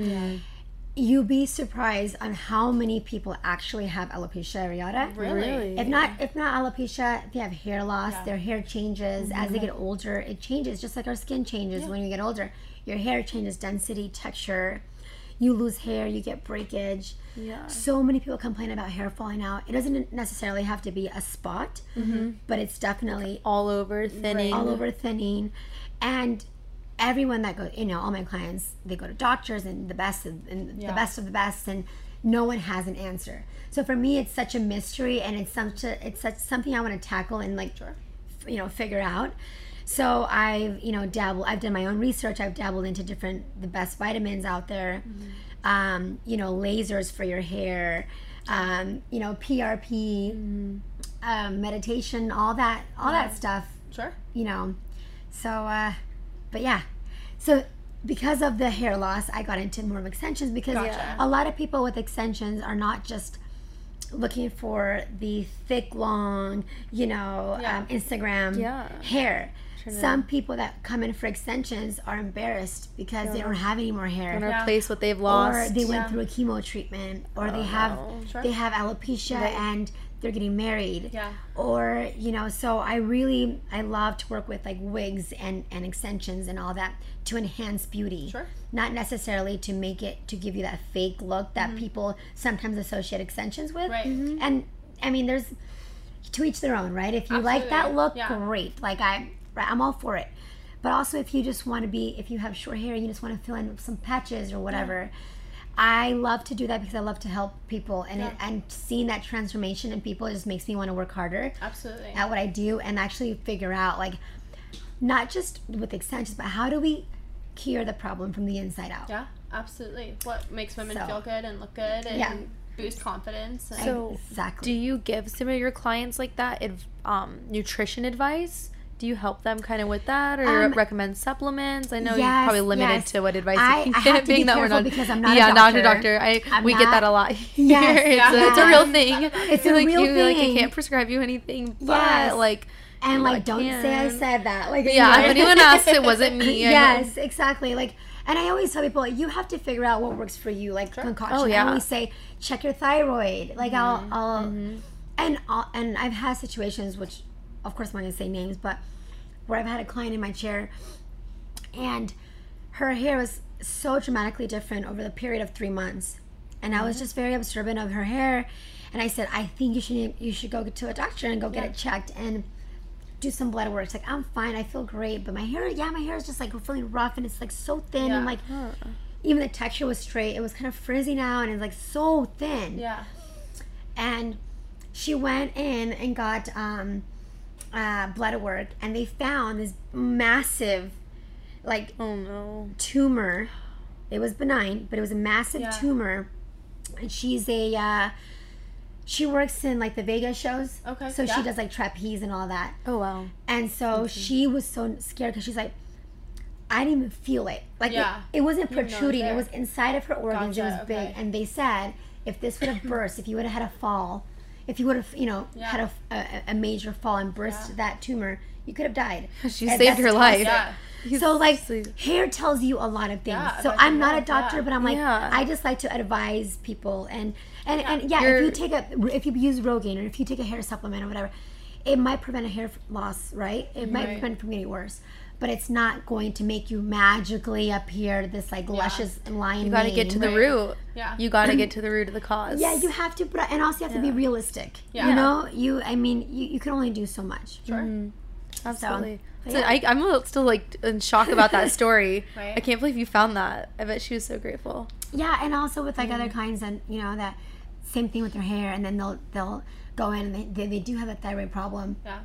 you'd be surprised on how many people actually have alopecia areata. Really? If not, if not alopecia, they have hair loss. Their hair changes as Mm-hmm. they get older. It changes just like our skin changes when you get older. Your hair changes density, texture. you lose hair, you get breakage. Yeah. So many people complain about hair falling out. It doesn't necessarily have to be a spot, but it's definitely All over thinning. all over thinning and everyone that goes you know all my clients they go to doctors and the best of, and the best of the best and no one has an answer. So for me it's such a mystery and it's such a, it's such something i want to tackle and like f- you know figure out. So i've you know dabbled i've done my own research i've dabbled into different the best vitamins out there. Um, you know lasers for your hair um, you know prp um, meditation all that all that stuff Sure. you know. So uh but yeah so because of the hair loss i got into more of extensions because Gotcha. a lot of people with extensions are not just looking for the thick long you know Yeah. um, instagram Yeah. hair some people that come in for extensions are embarrassed because they don't have any more hair Yeah. replace what they've lost, or they went Yeah. through a chemo treatment or they have no. Sure. they have alopecia and they're getting married Yeah. or you know so i really i love to work with like wigs and and extensions and all that to enhance beauty Sure. not necessarily to make it to give you that fake look that people sometimes associate extensions with Right. Mhm. and i mean there's to each their own right if you like that look Yeah. great like i right, i'm all for it but also if you just want to be if you have short hair and you just want to fill in some patches or whatever I love to do that because I love to help people and it, and seeing that transformation in people just makes me want to work harder Absolutely. at what I do and actually figure out like not just with extensions but how do we cure the problem from the inside out. Yeah, absolutely. What makes women So- feel good and look good and Yeah. boost confidence. And So, Exactly. do you give some of your clients like that adv- um, nutrition advice? Do you help them kind of with that, or Um, recommend supplements? I know you're probably limited yes. to what advice I- you can I get, have to being be that we're careful not because I'm not a yeah, not a doctor. doctor. I I'm we get that a lot. Here. Yes, it's, a, it's a real thing. It's a like, real you, Like I can't prescribe you anything, but Yes. like and like don't say I said that. Like Yeah, if anyone asks, it wasn't me. Yes, exactly. Like, and I always tell people you have to figure out what works for you. Like concoction. Oh, yeah. Mm-hmm. I always say check your thyroid. Like I'll, I'll, and I'll, and I've had situations which, of course, I'm not gonna say names, but where I've had a client in my chair, and her hair was so dramatically different over the period of three months, and I was just very observant of her hair, and I said I think you should you should go to a doctor and go get it checked and do some blood work. It's like I'm fine, I feel great, but my hair, yeah, my hair is just like feeling rough and it's like so thin and Yeah. like even the texture was straight. It was kind of frizzy now and it's like so thin. yeah. And she went in and got um, uh, blood work and they found this massive like oh no, tumor. It was benign, but it was a massive Yeah. tumor. And she's a uh, she works in like the Vegas shows. Okay, So yeah. she does like trapeze and all that. oh wow, And so she was so scared because she's like, I didn't even feel it. Like it- Yeah. it, wasn't know it was protruding. It was inside of her organs. it was big. okay. And they said if this would have burst, if you would have had a fall, if you would have, you know, Yeah. had a, a, a major fall and burst Yeah. that tumor, you could have died. she And saved that's her life. Yeah. So like So- hair tells you a lot of things. Yeah, so I'm not a doctor, yeah. but I'm like Yeah. I just like to advise people and and yeah, and yeah if You're- you take a if you use Rogaine or if you take a hair supplement or whatever, it might prevent a hair loss, right? It might Right. prevent it from getting worse. But it's not going to make you magically appear this like luscious and lion. You got to get to the root. Yeah. You got to get to the root of the cause. Yeah, you have to, but and also you have to be realistic. Yeah. You know, you I mean, you, you can only do so much. Sure. Absolutely. but So yeah. I, I'm still like in shock about that story. Right. I can't believe you found that. I bet she was so grateful. Yeah, and also with like other Mm. kinds and you know that same thing with their hair, and then they'll they'll go in and they, they, they do have a thyroid problem, Yeah.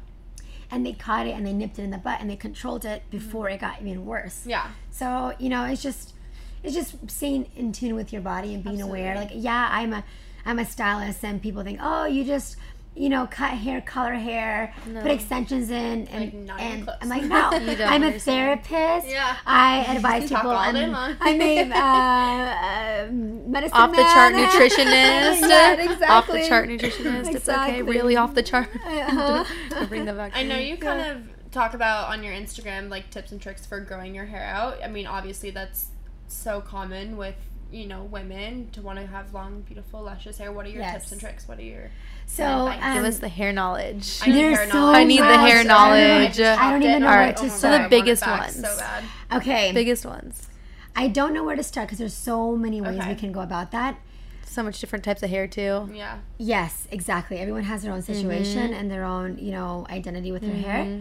And they caught it and they nipped it in the butt and they controlled it before mm. it got even worse. Yeah. So you know, it's just it's just staying in tune with your body and being aware. Like, yeah, I'm a I'm a stylist, and people think, oh, you just you know cut hair, color hair, put extensions in, and Like, and. I'm like, no, I'm a understand. therapist. Yeah. I advise can talk people. all day I'm. I'm a uh, uh, medicine Off the chart nutritionist. yeah, exactly. Off the chart nutritionist. It's okay. Exactly. Really off the chart. Uh-huh. Bring that back. I know you kind of talk about on your Instagram like tips and tricks for growing your hair out. I mean, obviously that's so common with you know women to want to have long, beautiful, luscious hair. What are your Yes. tips and tricks? What are your So um, Give us the hair knowledge. I need hair so knowledge. I need the much. hair I don't- knowledge. I don't even know All where right, to so start. the I want it biggest ones. So bad. okay. Biggest ones. I don't know where to start because there's so many ways Okay. we can go about that. So much different types of hair too. Yeah. Yes, exactly. Everyone has their own situation and their own, you know, identity with their hair.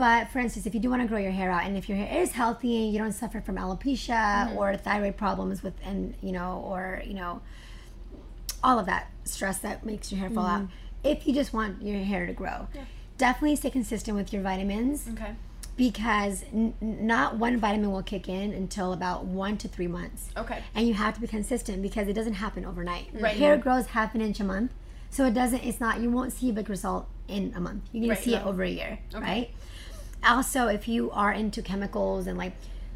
But for instance, if you do want to grow your hair out, and if your hair is healthy, you don't suffer from alopecia mm-hmm. or thyroid problems with, and you know, or you know, all of that stress that makes your hair fall out. Mm-hmm. If you just want your hair to grow, definitely stay consistent with your vitamins Okay. because n- not one vitamin will kick in until about one to three months Okay. and you have to be consistent because it doesn't happen overnight. Right. Hair mm-hmm. grows half an inch a month, so it doesn't. It's not. You won't see a big result in a month. You're gonna Right, see it over a year, right? Also, if you are into chemicals and like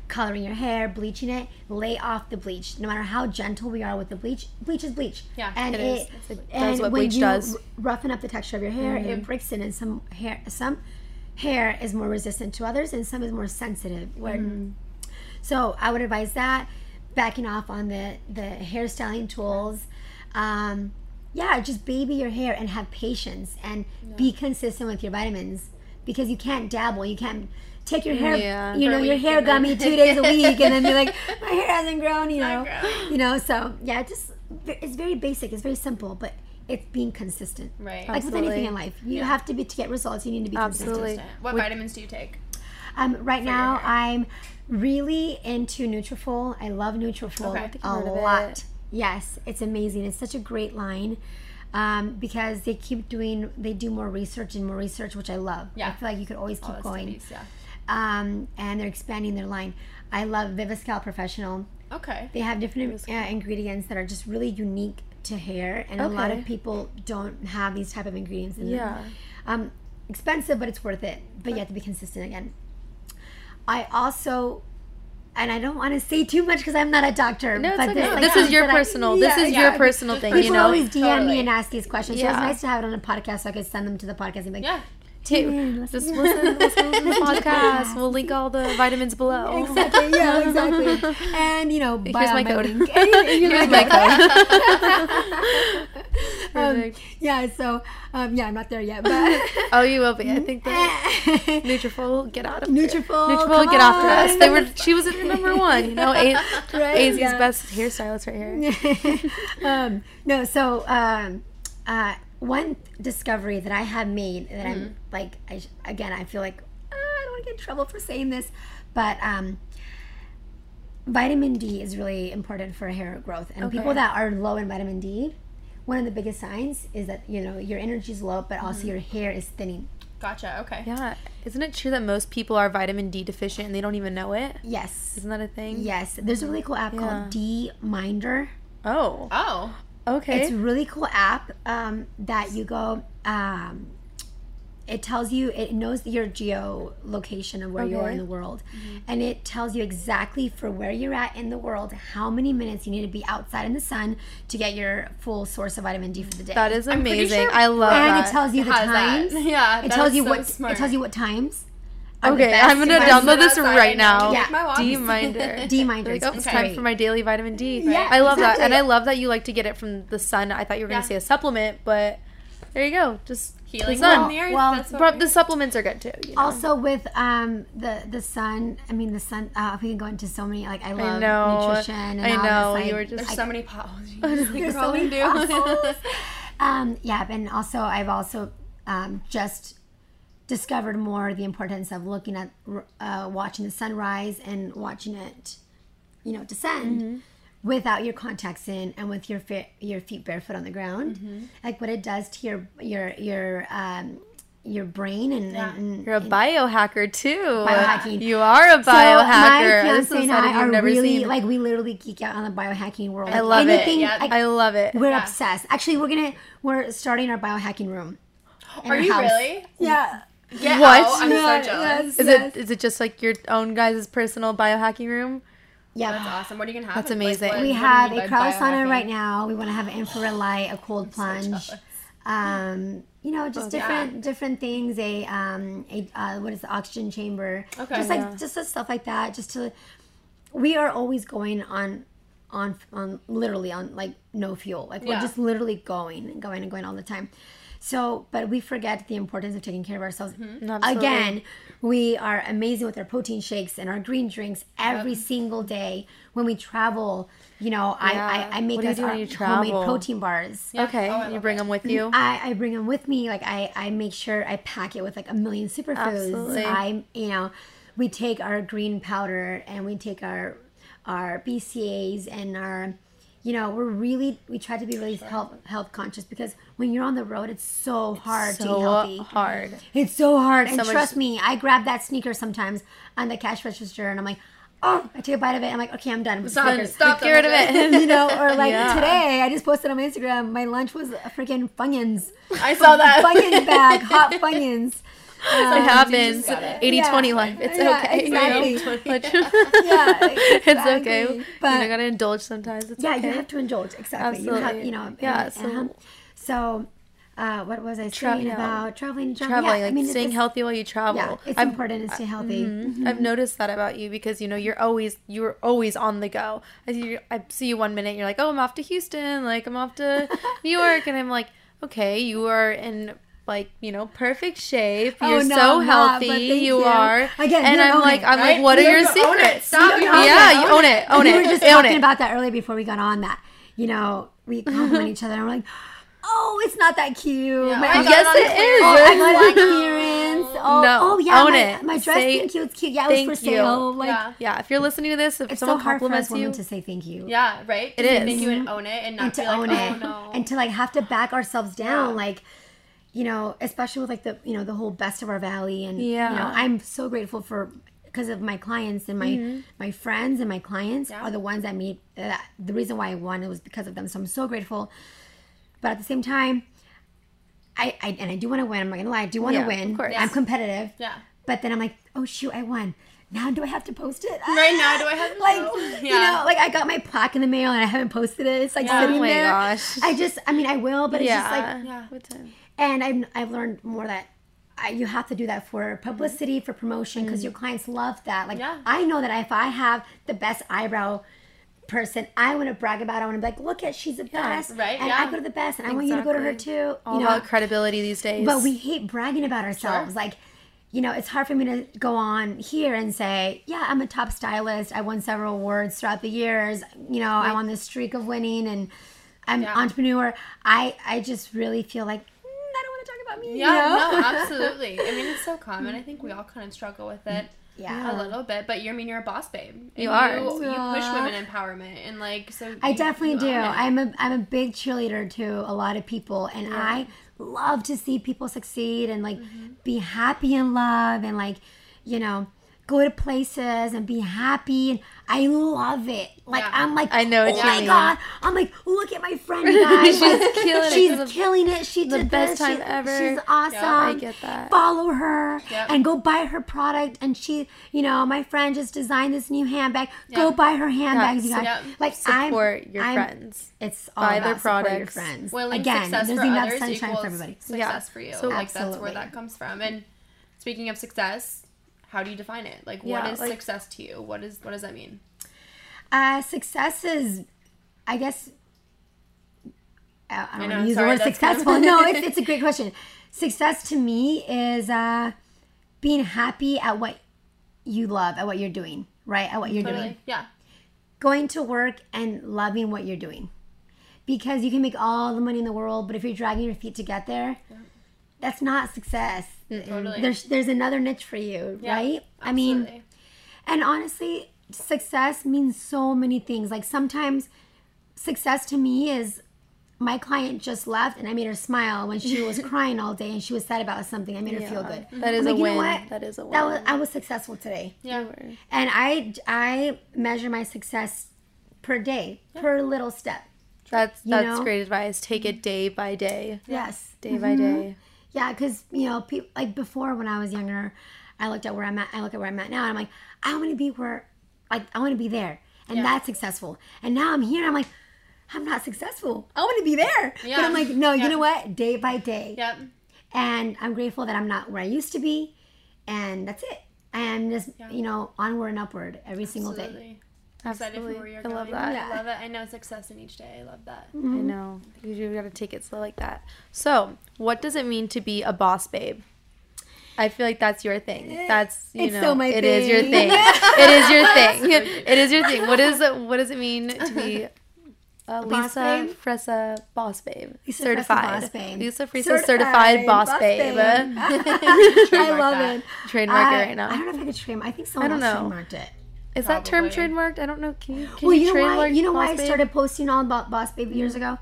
coloring your hair, bleaching it, lay off the bleach. No matter how gentle we are with the bleach, bleach is bleach. Yeah, and it it, is. It and does what when bleach you does. Mm-hmm. roughen up the texture of your hair, it breaks it. And some hair, some hair is more resistant to others, and some is more sensitive. Where Mm-hmm. so I would advise that backing off on the the hairstyling tools. Um, yeah, just baby your hair and have patience and be consistent with your vitamins because you can't dabble. You can't take your hair, Yeah. you know, your hair gummy two days a week and then be like, my hair hasn't grown, you know, you know. So yeah, just it's very basic. It's very simple, but it's being consistent. Right. Like with anything in life, you have to be to get results. You need to be Absolutely. consistent. What vitamins do you take? Um, right now. I'm really into Nutrafol. I love Nutrafol Okay. A I've heard of lot. it. Yes, it's amazing. It's such a great line um, because they keep doing, they do more research and more research, which I love. Yeah. I feel like you could always keep going. studies, Yeah. Um, and they're expanding their line. I love Viviscal Professional. Okay. They have different uh, ingredients that are just really unique to hair, and a lot of people don't have these type of ingredients in Yeah. them. Um, expensive, but it's worth it. But you have to be consistent again. I also, and I don't want to say too much because I'm not a doctor. No, but okay. there's, like, This is your that I- personal. This is yeah, your personal thing. People You know. always DM Totally. me and ask these questions. So Yeah. it's nice to have it on a podcast so I could send them to the podcast and be like, Yeah. "Mm, just listen." listen, listen to the podcast. We'll link all the vitamins below. Exactly. Yeah. Exactly. And you know, buy Here's out my code. link. Here's Here's my my code. Um, yeah. So, um, yeah, I'm not there yet, but Oh, you will be. I think that Nutrafol, get out of here. Nutrafol, Nutrafol, get after us. on. They were. She was at number one. You know, A- Right, AZ's yeah. best hairstylist right here. um, no, so um, uh, one discovery that I have made that Mm-hmm. I'm like, I, again, I feel like uh, I don't want to get in trouble for saying this, but um, vitamin D is really important for hair growth. And people that are low in vitamin D, one of the biggest signs is that you know your energy is low, but Mm-hmm. also your hair is thinning. Gotcha. Okay. Yeah, isn't it true that most people are vitamin D deficient and they don't even know it? Yes. Isn't that a thing? Yes, there's a really cool app Yeah. called D Minder. Oh, Oh. Okay. It's a really cool app um, that you go. Um, it tells you it knows your geo location of where you are in the world, and it tells you exactly for where you're at in the world, how many minutes you need to be outside in the sun to get your full source of vitamin D for the day. that is amazing. sure- I love and that. it tells you the that. times. Yeah. It that tells you so what Smart. it tells you what times. Are the okay, I'm gonna download this right now. Yeah. Take my walks. D Minder. D Minder. Like, oh, it's It's time for my daily vitamin D. Yeah, I love that, and. I love that you like to get it from the sun. I thought you were gonna Yeah. say a supplement, but there you go. Just Healing the sun. from the earth. Well, That's what the supplements are good too. You know? Also with um the the sun, I mean the sun. Uh, we can go into so many like I love know. nutrition. And I all know, This, you like, were just- There's so many potholes. There's so many do. potholes. um, yeah, and also I've also um, just discovered more the importance of looking at uh, watching the sunrise and watching it, you know, descend. Mm-hmm. Without your contacts in and with your fe- your feet barefoot on the ground, Mm-hmm. like what it does to your your your um, your brain and, and You're a biohacker too. Biohacking. You are a biohacker. So my fiance and I are really seen. like we literally geek out on the biohacking world. I love it. Anything, Yeah, like, I love it. we're Yeah. obsessed. Actually, we're gonna we're starting our biohacking room. Are you house. really? Yeah. Get What? out. I'm Yeah, so jealous. yes. Is it is it just like your own guys' personal biohacking room? Yeah. That's awesome. What are you gonna have? That's Like, amazing. what- We what have a by cryo sauna right now. We want to have an infrared light, a cold plunge. jealous. Um, you know, just yeah. different different things. A um, a uh, what is the oxygen chamber? Okay. Just like Yeah. just stuff like that. Just to, we are always going on, on on literally on like no fuel. Like we're Yeah. just literally going and going and going all the time. So, but we forget the importance of taking care of ourselves. Mm-hmm. Absolutely. Again, we are amazing with our protein shakes and our green drinks every single day. When we travel, you know, Yeah. I, I, I make What do you us our homemade protein bars. Okay, Oh, you bring it. them with mm-hmm. you. I, I bring them with me. Like I, I make sure I pack it with like a million superfoods. Absolutely. I, you know, we take our green powder and we take our our BCAAs and our, you know, we're really we try to be really health health conscious because when you're on the road, it's so hard to eat so healthy. hard. It's so hard. And So much- trust me, I grab that sneaker sometimes on the cash register and I'm like, oh, I take a bite of it. I'm like, okay, I'm done. Stop, stop. Get rid of it. you know, or like Yeah. today, I just posted on my Instagram. My lunch was a freaking Funyuns, I saw that. Funyuns bag, hot Funyuns. Um, It happens. got it. 80 20 life. It's Yeah, okay. you know? exactly. Let- Yeah, it's okay. exactly. you know, gotta indulge sometimes. It's yeah, okay. you have to indulge. Exactly. You have, Absolutely. you know. Yeah, and- so- uh-huh. so, uh, what was I Tra- saying about traveling? traveling, yeah, like I mean, staying healthy while you travel. Yeah, it's I've- important to stay healthy. Mhm. I've noticed that about you because you know you're always you're always on the go. I see you, I see you one minute you're like, oh, I'm off to Houston, like I'm off to New York, and I'm like, okay, you are in like you know perfect shape. Oh, You're no, so I'm not, healthy. but you, you. are. Again, and I'm like, it, I'm right? like, what are your have own it. secrets? Stop, you own yeah, it, you own own it. Own we were just own talking it. about that earlier before we got on that. You know, we compliment each other and we're like, oh, it's not that cute. Yeah, My- I got Yes, on it clearance. Oh, I got it. Oh, No, oh yeah, own my, it. my dress, Say thank you. It's cute. Yeah, it was thank for you. sale. Like, yeah. Yeah, if you're listening to this, if it's so someone hard for us compliments women you, to say thank you. Yeah, right. It To say is. Thank you and own it and not and to be like, own oh it no. and to like have to back ourselves down Yeah. like you know especially with like the you know the whole best of our valley and Yeah. you know i'm so grateful for because of my clients and my Mm-hmm. my friends and my clients Yeah. are the ones that made uh, the reason why i won it was because of them so i'm so grateful but at the same time i, I and i do want to win i'm not gonna lie i do want to Yeah, win of course. i'm competitive yeah. but then i'm like oh shoot i won now do I have to post it? Right now, do I have to like know? you Yeah. know like I got my plaque in the mail and I haven't posted it. It's like Yeah. sitting Oh my there. gosh. I just I mean I will, but it's just like yeah, Yeah. What time? and I've, I've learned more that I, you have to do that for publicity, for promotion, because mm-hmm. your clients love that. Like, Yeah. I know that if I have the best eyebrow person, I want to brag about it. I want to be like, look at, she's the best. right, And yeah. I go to the best, and I want you to go to her too. All you know, about credibility these days. but we hate bragging about ourselves. Like, you know, it's hard for me to go on here and say, yeah, I'm a top stylist. I won several awards throughout the years. You know, I'm on this streak of winning and I'm Yeah. entrepreneur. I, I just really feel like, mm, I don't want to talk about me. you Yeah, know? no, absolutely. I mean, it's so common. I think we all kind of struggle with it Yeah. a little bit. But you're, I mean, you're a boss babe. And You are. You, you push women empowerment, and like so. I you- definitely you do. I'm a I'm a big cheerleader to a lot of people, and I love to see people succeed and like Mm-hmm. be happy in love and like you know go to places and be happy and I love it. Like Yeah. I'm like I know what oh my mean. god! I'm like look at my friend guys. She's Like, killing it. She's killing it. She the did best this. time She- ever. She's awesome. I get that. Follow her Yep. and go buy her product. And she, you know, my friend just designed this new handbag. Go buy her handbags, you so- guys. Yep. Like I'm- Support your I'm- friends. It's all Buy about their support your friends. Willing Again, there's for enough sunshine for everybody. success Yeah. for you. So- like that's where that comes from. And speaking of success, how do you define it? Like, what Yeah, is like- success to you? What is what does that mean? Uh, success is, I guess, I I don't know, want to use sorry, the word that's kind of- successful. no, it's, it's a great question. Success to me is uh, being happy at what you love, at what you're doing, right? At what you're doing. Yeah. Going to work and loving what you're doing. Because you can make all the money in the world, but if you're dragging your feet to get there, that's not success. Totally. There's there's another niche for you, Yeah, right? I mean, and honestly, success means so many things. Like sometimes success to me is my client just left and I made her smile when she was crying all day and she was sad about something. I made her feel good. Mm-hmm. That is I'm a like, you know win. what? That is a win. That was I was successful today. yeah. And I I measure my success per day, per little step. That's You that's know? great advice. Take it day by day, Yes. day by mm-hmm. day. Yeah, because you know, pe- like before when I was younger, I looked at where I'm at. I look at where I'm at now, and I'm like, I want to be where, like, I want to be there, and Yeah. that's successful. And now I'm here, and I'm like, I'm not successful. I want to be there, Yeah. but I'm like, no, Yeah. you know what? Day by day, Yep. and I'm grateful that I'm not where I used to be, and that's it. And just you know, onward and upward every single day. Absolutely. Excited for where you're I going. love that. Yeah. I love it. I know success in each day. I love that. I know. You you gotta take it slow like that. So, what does it mean to be a boss babe? I feel like that's your thing. That's you It's know, so my it is your thing. thing. it is your thing. it is your thing. What is what does it mean to be uh, boss Lisa babe? Fresa boss babe? Lisa certified. boss babe. Lisa Fresa certified, boss, babe. I love that. it. Trademark it right now. I don't know if I could trademark. I think someone I don't else know. trademarked it. Is that term trademarked? I don't know. Can you? Can well, you, you know why? You know why I babe? started posting all about Boss Baby years ago?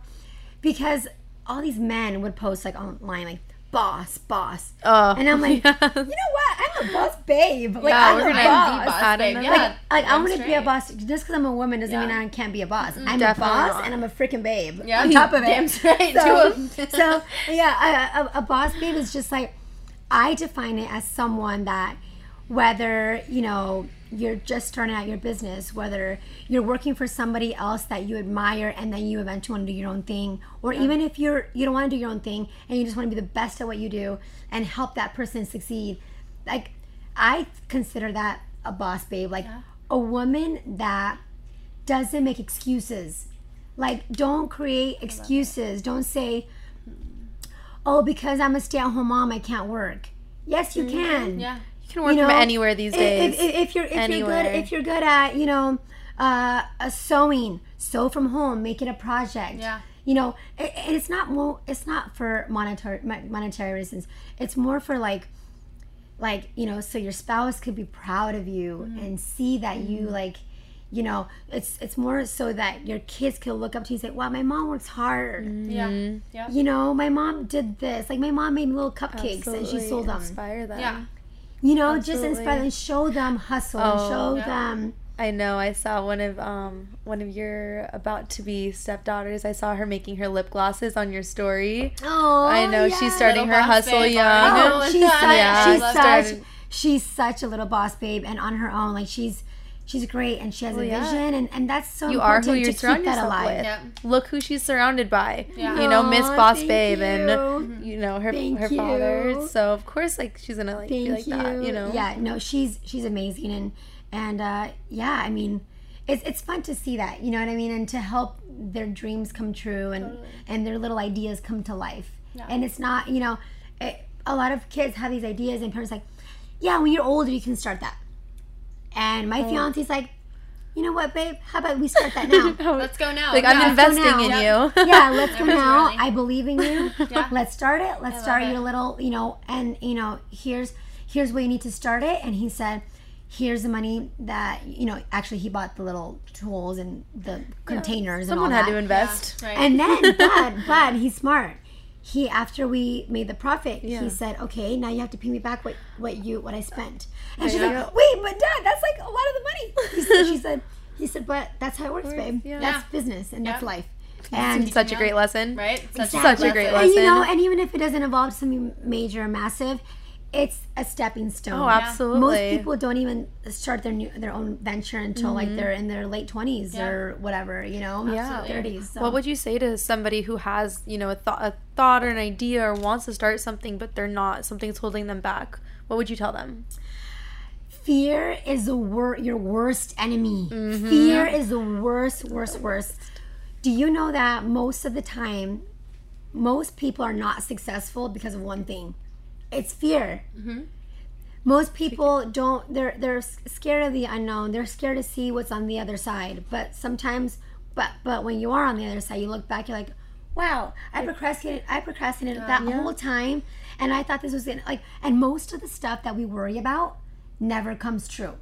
Because all these men would post like online, like boss, boss, Oh, and I'm like, yes. you know what? I'm a boss babe. Like Yeah, I'm we're a boss. boss I babe. know. Yeah, Like, like I want to be a boss. Just because I'm a woman doesn't mean I can't be a boss. Mm, I'm a boss not. and I'm a freaking babe. Yeah, on top of it. damn straight. So, Two of them. so yeah, a, a, a boss babe is just like I define it as someone that whether you know you're just starting out your business, whether you're working for somebody else that you admire and then you eventually want to do your own thing, or even if you're you don't want to do your own thing and you just want to be the best at what you do and help that person succeed, like I consider that a boss babe, like a woman that doesn't make excuses. Like, don't create excuses. Don't say, oh, because I'm a stay at home mom, I can't work. Yes, you can. Yeah. You can work You from know, anywhere these days. If, if, if you're if Anywhere. you're good if you're good at you know uh, a sewing, sew from home, make it a project. Yeah. You know, it, it's not more. It's not for monetary monetary reasons. It's more for like, like you know, so your spouse could be proud of you Mm-hmm. and see that you like, you know, it's it's more so that your kids can look up to you and say, "Wow, my mom works hard." Yeah. Mm-hmm. Yeah. You know, my mom did this. Like my mom made little cupcakes and she sold them. Inspire them. Yeah. You know, just inspire them, show them hustle, Oh, show yeah. them. I know. I saw one of um one of your about to be stepdaughters. I saw her making her lip glosses on your story. Oh, I know yeah. she's starting Little her hustle babe young. Oh, she's yeah. such, Yeah, she's such, she's such a little boss babe, and on her own, like she's, she's great, and she has Well, a yeah. vision, and and that's so You are important who you to keep that alive. with. Yep. Look who she's surrounded by. Yeah. You know, Miss Boss thank Babe, you. and you know her Thank her you. father. So of course, like she's gonna like Thank be like you. that. You know. Yeah, no, she's she's amazing, and and uh, yeah, I mean, it's it's fun to see that, you know what I mean, and to help their dreams come true and and their little ideas come to life. yeah. And it's not, you know, it, a lot of kids have these ideas, and parents like, yeah, when you're older, you can start that. And Oh. my fiance's like, you know what, babe? How about we start that now? Oh, let's go now. Like Yeah. I'm investing in now. you. yeah, let's go now. really- I believe in you. Yeah. Let's start it. Let's love start it. your little, you know, and you know, here's here's where you need to start it. And he said, here's the money that you know. Actually, he bought the little tools and the containers Someone and all had that. to invest. Right. And then, but but he's smart. He after we made the profit, Yeah. he said, "Okay, now you have to pay me back what what you what I spent." And she's Yeah. like, "Wait, but Dad, that's like a lot of the money." He said, "She said, he said, but that's how it works, babe. yeah. That's Yeah. business and that's Yeah. life." And Such a great lesson. right. Such, Such a great and lesson. you know, and even if it doesn't involve something major or massive, it's a stepping stone. Oh, absolutely. Most people don't even start their new their own venture until like they're in their late twenties Yeah. or whatever, you know, Yeah. thirties. So. What would you say to somebody who has, you know, a, th- a thought or an idea or wants to start something, but they're not, something's holding them back? What would you tell them? Fear is the wor- your worst enemy. Mm-hmm. Fear is the worst, worst, worst. Do you know that most of the time, most people are not successful because of one thing? It's fear. Mm-hmm. Most people don't. They're they're scared of the unknown. They're scared to see what's on the other side. But sometimes, but but when you are on the other side, you look back. You're like, wow, I procrastinated. I procrastinated that whole time, and I thought this was it. Like, and most of the stuff that we worry about never comes true.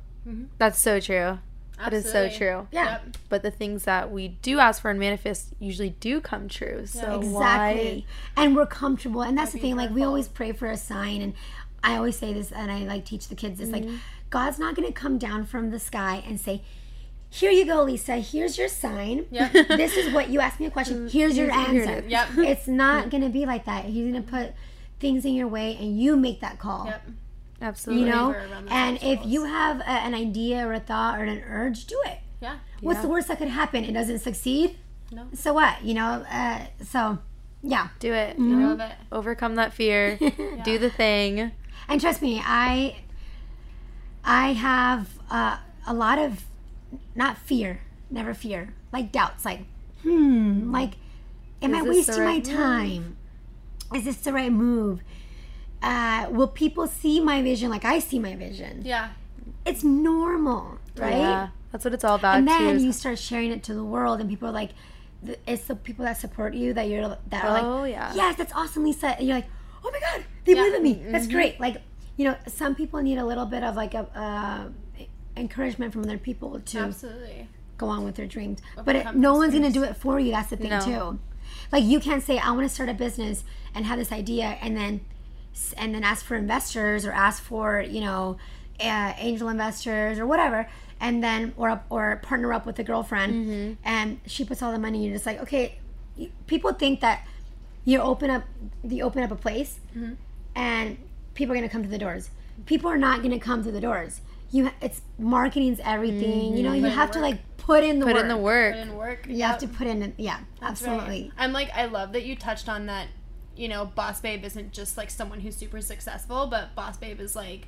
That's so true. That is so true. Yeah. Yep. But the things that we do ask for and manifest usually do come true. So Exactly. And we're comfortable. And that's the thing. Like we always pray for a sign and I always say this and I like teach the kids this Mm-hmm. like God's not gonna come down from the sky and say, Here you go, Lisa, here's your sign. Yep. this is what you asked me a question. Here's your Mm-hmm. Here it answer. Yep. It's not gonna be like that. He's gonna put things in your way and you make that call. Yep. Why. Absolutely. You know? Maneuver around those And if you have a, an idea or a thought or an urge, do it. Yeah. What's Yeah. the worst that could happen? It doesn't succeed. No. So what? You know, uh, so yeah. Do it. Mm-hmm. I love it. Overcome that fear. Do the thing. And trust me, I I have uh, a lot of not fear, never fear, like doubts, like, hmm, like, am Is I this the wasting my right move? time? Is this the right move? Uh, will people see my vision like I see my vision? Yeah. It's normal, right? Yeah, that's what it's all about and then is- you start sharing it to the world, and people are like, it's the people that support you that you're that are Oh, like, yeah. yes, that's awesome, Lisa. And you're like, oh my god, they believe in me. That's Mm-hmm. great. Like, you know, some people need a little bit of like a uh, encouragement from other people to Absolutely. go on with their dreams. But it, no one's gonna do it for you. That's the thing No. too. Like you can't say I want to start a business and have this idea and then and then ask for investors or ask for you know uh, angel investors or whatever and then or or partner up with a girlfriend Mm-hmm. and she puts all the money and you're just like okay people think that you open up you open up a place Mm-hmm. and people are going to come to the doors people are not going to come to the doors you it's marketing's everything you know you Put in have to like put in the Mm-hmm. put work in the work. Put in work. you have to put in yeah absolutely I'm like, I love that you touched on that. You know, Boss Babe isn't just like someone who's super successful, but Boss Babe is like,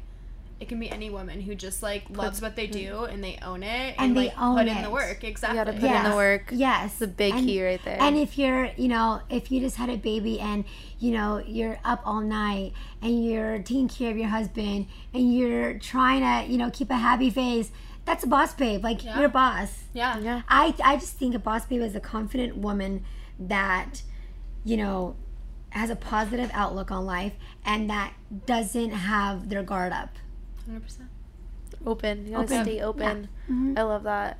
it can be any woman who just like loves what they do and they own it and, And they like own put in the work. Exactly. gotta put in the work. Yes, It's a big And- key right there. And if you're, you know, if you just had a baby and you know you're up all night and you're taking care of your husband and you're trying to, you know, keep a happy face, that's a boss babe. Like Yeah. you're a boss. Yeah. Yeah. I I just think a boss babe is a confident woman that, you know, has a positive outlook on life and that doesn't have their guard up. 100%. open. You gotta Open. stay open. Mhm. I love that.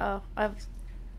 Oh, I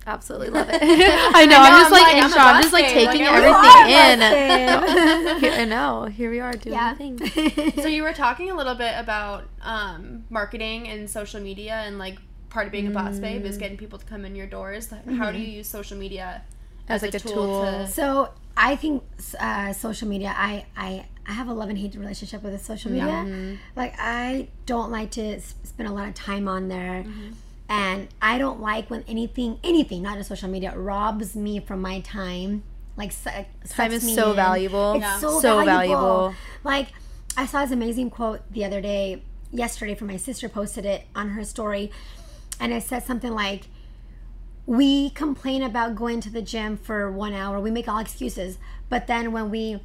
absolutely love it. I know. I'm just I'm like, like, in I'm shock. I'm just like taking like, everything in. I know. Here we are doing yeah. the thing. So you were talking a little bit about um, marketing and social media and like part of being a boss babe Mm. is getting people to come in your doors. How Mm-hmm. do you use social media As, like, a tool. to So I think uh, social media. I, I I have a love and hate relationship with social media. Mm-hmm. Like I don't like to spend a lot of time on there, Mm-hmm. and I don't like when anything anything not just social media robs me from my time. Like Time is so in. valuable. It's Yeah. so, So valuable. valuable. Like I saw this amazing quote the other day, yesterday, from my sister posted it on her story, and it said something like we complain about going to the gym for one hour. We make all excuses. But then when we,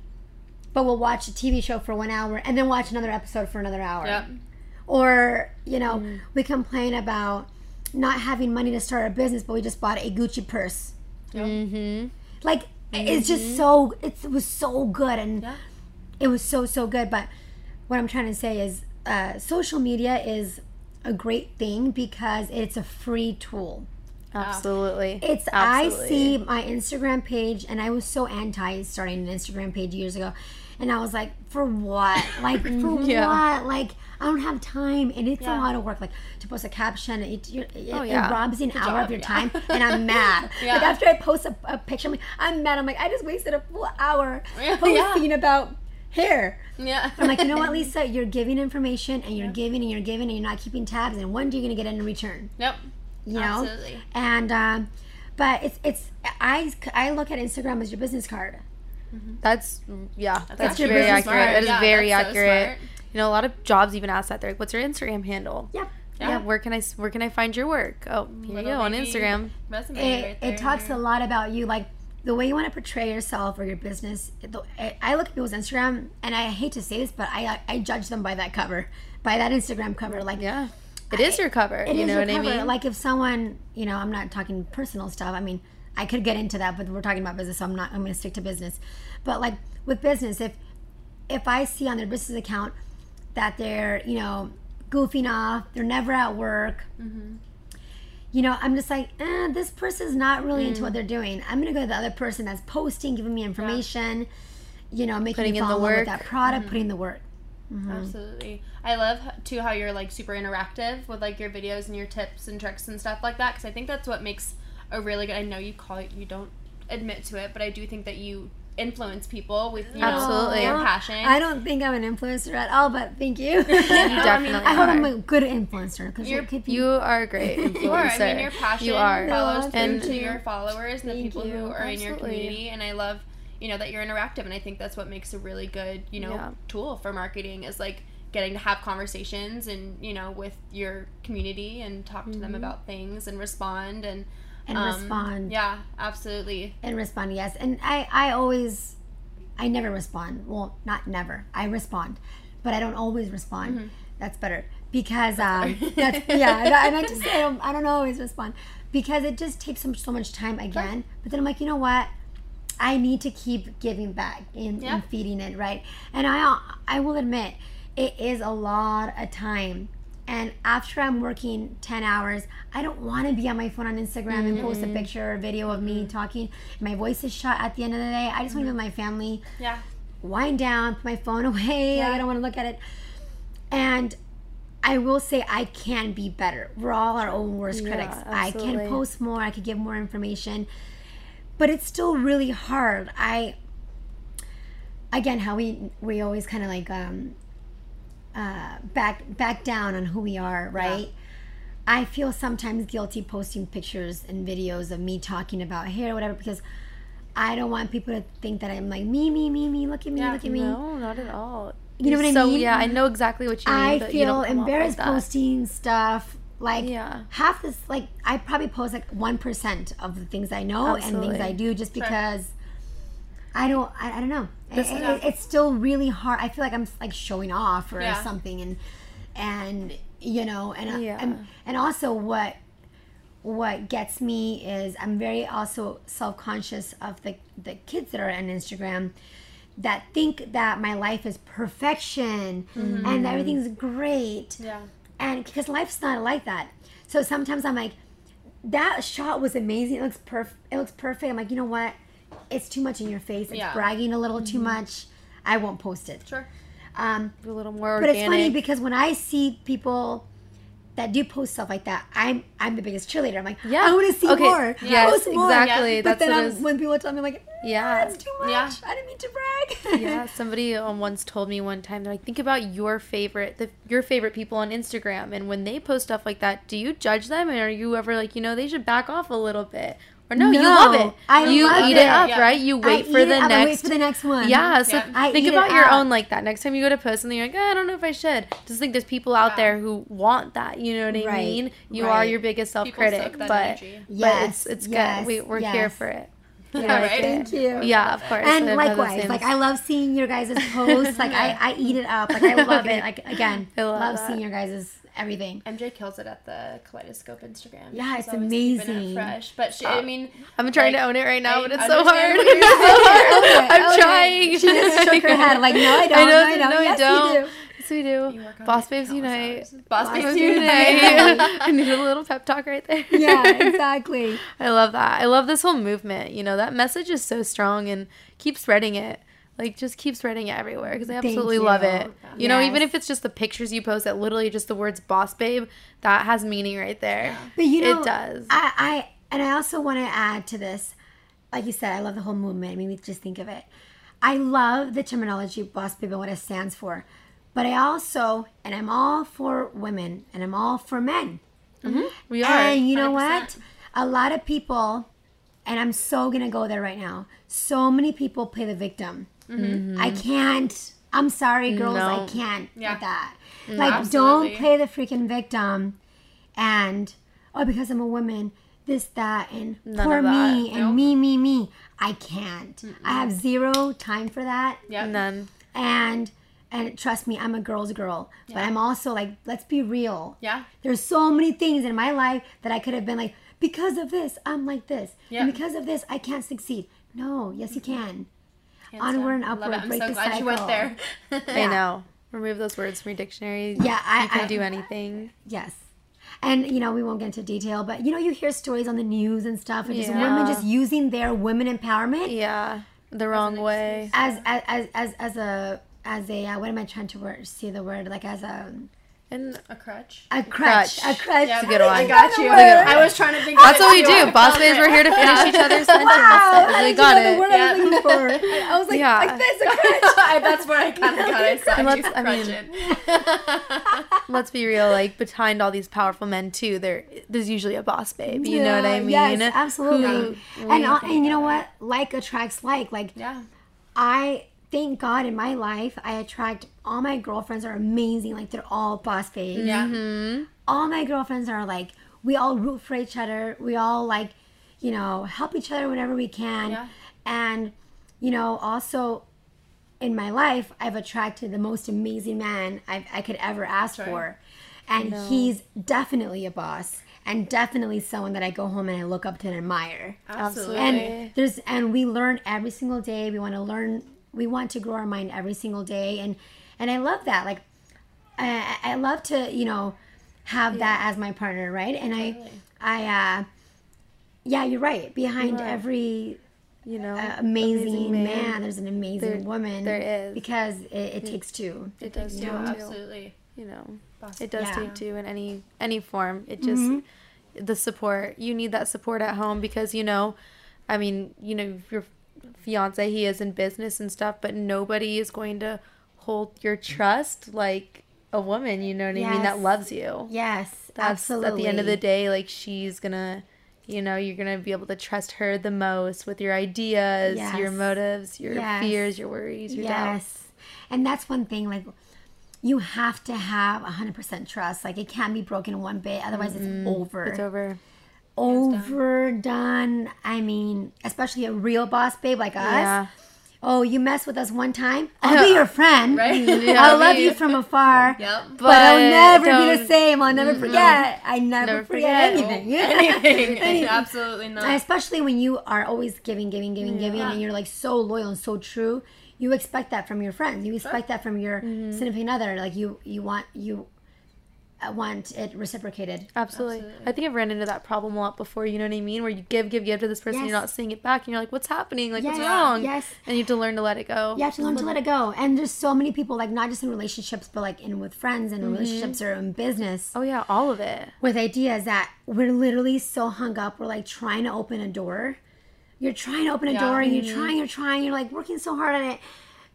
but we'll watch a TV show for one hour and then watch another episode for another hour. Yep. Or, you know, Mm. we complain about not having money to start a business, but we just bought a Gucci purse. Mm-hmm. Like, it's just so, it's, it was so good. And Yeah. it was so, so good. But what I'm trying to say is uh, social media is a great thing because it's a free tool. Absolutely. It's Absolutely. I see my Instagram page and I was so anti starting an Instagram page years ago. And I was like, for what? Like for Yeah. what? Like I don't have time and it's Yeah. a lot of work. Like to post a caption, it, it, Oh, yeah. it robs an hour job, of your time and I'm mad. Like after I post a, a picture, I'm, like, I'm mad. I'm like, I just wasted a full hour posting about hair. Yeah. I'm like, you know what, Lisa? You're giving information and you're giving and you're giving and you're not keeping tabs. And when are you going to get it in return? Yep. You know? Absolutely. and um, but it's it's I I look at Instagram as your business card. That's yeah. That's, your very business accurate. smart. That is Yeah, very that's so accurate. You know, a lot of jobs even ask that. They're like, "What's your Instagram handle?" Yep. Yeah. Yeah. Where can I Where can I find your work? Oh, here you go on Instagram. Resume It, right there. it talks a lot about you, like the way you want to portray yourself or your business. The- I- I look at people's Instagram, and I hate to say this, but I I judge them by that cover, by that Instagram cover. Like Yeah. It is your cover. It you is know your what cover. I mean? Like if someone, you know, I'm not talking personal stuff. I mean, I could get into that, but we're talking about business, so I'm not. I'm going to stick to business. But like with business, if if I see on their business account that they're, you know, goofing off, they're never at work. Mm-hmm. You know, I'm just like, eh, this person's not really into what Mm. they're doing. I'm gonna go to the other person that's posting, giving me information. You know, making Putting me in the in with work. Mm-hmm. that product, putting the work. Mm-hmm. Absolutely. I love too how you're like super interactive with like your videos and your tips and tricks and stuff like that because I think that's what makes a really good. I know you call it, you don't admit to it, but I do think that you influence people with you know, Absolutely. your passion. I don't think I'm an influencer at all, but thank you. you definitely I hope I'm a good influencer because You're- it could be. You are a great influencer. You are. I mean, your passion You are. follows No, through thank to your followers and the people you. who are in your community. And I love, you know, that you're interactive. And I think that's what makes a really good, you know, Yeah. tool for marketing is like getting to have conversations and you know with your community and talk to Mm-hmm. them about things and respond and And um, respond. Yeah, absolutely. and respond yes and i i always i never respond well not never i respond but i don't always respond Mm-hmm. that's better because um that's yeah and I, and I just I don't, I don't always respond because it just takes so much, so much time again but then i'm like you know what i need to keep giving back and, Yeah. and feeding it right and i i will admit it is a lot of time and after I'm working 10 hours, I don't want to be on my phone on Instagram and post a mm-hmm. picture or video of me mm-hmm. talking. My voice is shut at the end of the day. I just want to mm-hmm. be with my family, Yeah. wind down, put my phone away. Like, I don't want to look at it. And I will say I can be better. We're all our own worst Yeah, critics. I can post more, I could give more information. But it's still really hard. I again how we we always kind of like um uh back back down on who we are, right? I feel sometimes guilty posting pictures and videos of me talking about hair or whatever because I don't want people to think that I'm like me, me, me, me. Look at me, Yeah. look at me. No, not at all. You know what I mean? so, yeah, I know exactly what you mean. I feel don't come off like embarrassed that. posting stuff. Like Yeah. half this, like I probably post like one percent of the things I know and things I do, just because I don't. I, I don't know. It- it- it's still really hard. I feel like I'm like showing off or Yeah. something, and and you know, and uh, Yeah. and and also what what gets me is I'm very also self conscious of the the kids that are on Instagram that think that my life is perfection and everything's great Yeah. And because life's not like that. So sometimes i'm like that shot was amazing. It looks perfect it looks perfect. I'm like you know what? It's too much in your face. It's Yeah. bragging a little too much. I won't post it. Sure. um a little more but organic. it's funny because when i see people that do post stuff like that i'm i'm the biggest cheerleader i'm like Yeah. i want to see Okay. more Yes, post more exactly. but That's then I'm, when people tell me I'm like Yeah. that's too much Yeah. i didn't mean to brag yeah, somebody um, once told me one time they're like, think about your favorite, the, your favorite people on Instagram, and when they post stuff like that, do you judge them, and are you ever like, you know, they should back off a little bit, or no, you love it, I you love eat it. it up, Yeah. right? You I wait for eat the it up, I wait next. for the next one Yeah, so Yeah. Think about your up. own like that. Next time you go to post something, you're like, "Ah, I don't know if I should. Just think there's people out Yeah. there who want that. You know what I Right, mean? You are your biggest self critic, but but Yes, it's it's yes, good. We we're here for it. Yeah, right? Thank you. Yeah, of course. and I likewise like i love seeing your guys' posts like I, I eat it up like i love it like again I love love, seeing your guys' everything MJ kills it at the Kaleidoscope Instagram. Yeah, She's it's always keeping it amazing. fresh, but she, I uh, mean, I'm trying like, to own it right now, I but it's so hard. what you're It's so saying. hard. I'm Okay, trying. she just shook her head like no i don't I know, no i don't no, I yes don't. Yes, we do. You work on Boss Babes Unite. hours. Boss Babes Unite. I need a little pep talk right there. yeah exactly I love that. I love this whole movement. You know, that message is so strong and keep spreading it. Like, just keep spreading it everywhere because I absolutely love it. You know, even if it's just the pictures you post that literally just the words boss babe, that has meaning right there. but you know it does. i i and i also want to add to this like you said i love the whole movement i mean just think of it i love the terminology boss babe and what it stands for but i also and i'm all for women and i'm all for men mm-hmm. we are. And you know 100%. what? A lot of people, and I'm so gonna go there right now. So many people play the victim. Mm-hmm. I can't. I'm sorry, girls. I can't Yeah. that. Mm, like, Absolutely. don't play the freaking victim. And oh, because I'm a woman, this, that, and None poor me, and Nope. me, me, me. I can't. I have zero time for that Yep. None. and and trust me i'm a girl's girl but i'm also like let's be real Yeah. there's so many things in my life that i could have been like because of this i'm like this Yeah. and because of this i can't succeed no yes you can Hands Onward down. and Love it. upward, I'm break so the glad you went cycle. there. I know. Remove those words from your dictionary. Yeah, I- you can I- do anything. yes and you know we won't get into detail but you know you hear stories on the news and stuff and just women just using their women empowerment Yeah, the wrong way. as as as as, as a as a uh, what am i trying to word see the word like as a And A crutch. a crutch, Crutch. a crutch Yeah, a good one. I got you. Word. I was trying to think. that's what we do. I Boss felt babes, we're here to finish each other's sentences. Wow, how we got you the it. word I was for? I was like, Yeah. like this, a crutch. That's what I kind of got. I saw And you let's- I mean- Let's be real. Like behind all these powerful men too, there there's usually a boss babe. You know what I mean? Yes, absolutely. Who and we uh, come and you know what? Like attracts like. Like yeah. I thank God in my life, I attract all my girlfriends are amazing. Like they're all boss babes. Yeah. Mm-hmm. All my girlfriends are like, we all root for each other. We all like, you know, help each other whenever we can. Yeah. And, you know, also in my life, I've attracted the most amazing man I've, I could ever ask right. for. And he's definitely a boss and definitely someone that I go home and I look up to and admire Absolutely. and there's and we learn every single day we want to learn we want to grow our mind every single day and and i love that like i i love to you know have that as my partner right and i i uh yeah you're right behind Right. every You know, uh, amazing, amazing man. man. there's an amazing There- woman there is. because it, it takes two it does Yeah, too. absolutely. You know, Boss- it does Yeah. take two in any any form. It just the support. You need that support at home because you know, I mean, you know, your fiance he is in business and stuff, but nobody is going to hold your trust like a woman. You know what I mean? That loves you. yes That's absolutely at the end of the day, like she's gonna. You know, you're gonna be able to trust her the most with your ideas, your motives, your Yes. fears, your worries, your doubts. Yes. And that's one thing, like, you have to have 100% trust. Like, it can't be broken one bit, otherwise, it's over. It's over. Overdone. I mean, especially a real boss babe like us. Yeah. Oh, you mess with us one time, I'll be your friend. Right? I'll love you from afar. Yep. But, I'll never be the same. I'll never forget. I never, Never forget, forget. anything. Oh, anything. Absolutely not. especially when you are always giving, giving, giving, giving, and you're like so loyal and so true, you expect that from your friends. You expect that from your mm-hmm. significant other. Like you, you want you want it reciprocated. Absolutely. Absolutely. I think I've ran into that problem a lot before, you know what I mean? Where you give, give, give to this person, Yes. you're not seeing it back, and you're like, what's happening? Like, what's wrong? Yes. And you have to learn to let it go. You have to learn to let it go. And there's so many people, like not just in relationships, but like in with friends and in mm-hmm. relationships or in business, Oh, yeah, all of it. with ideas that we're literally so hung up. We're like trying to open a door. You're trying to open a Yeah. door, and you're mm-hmm. trying, you're trying, you're like working so hard on it,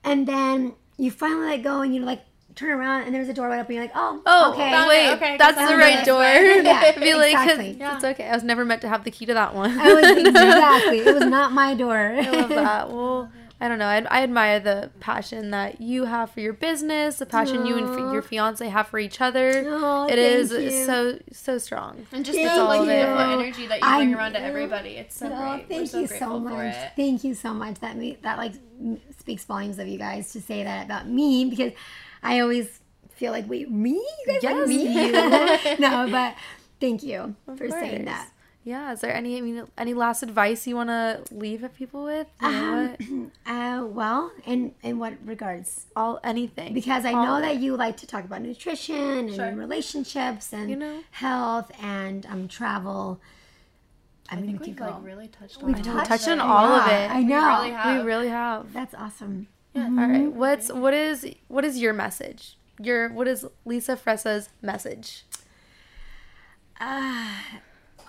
and then you finally let go, and you're like turn around, and there's a door right open. You're like, oh, Oh, okay. Wait, Okay, that's the right door. Yeah, Be like, 'cause exactly. It's okay. I was never meant to have the key to that one. I was exactly. It was not my door. I love that. Well, I don't know. I, I admire the passion that you have for your business, the passion you and f- your fiance have for each other. Aw, it is you. so so strong. and just Thank the like beautiful energy that you I bring around to everybody. It's so great. We're thank so you so much. Thank you so much. That me that like speaks volumes of you guys to say that about me because I always feel like wait me you guys like Yes, me no but thank you for saying that. Yeah. Is there any I mean any last advice you want to leave at people with? You know Um, what? Uh, well, in in what regards? All anything. Because I All know that it. you like to talk about nutrition and Sure. relationships and You know. health and um travel. I, I mean, think we we've like really touched We've on touched on a all of it. I We know. really have. we really have. That's awesome. All right. What's what is what is your message? Your what is Lisa Fresa's message? Uh,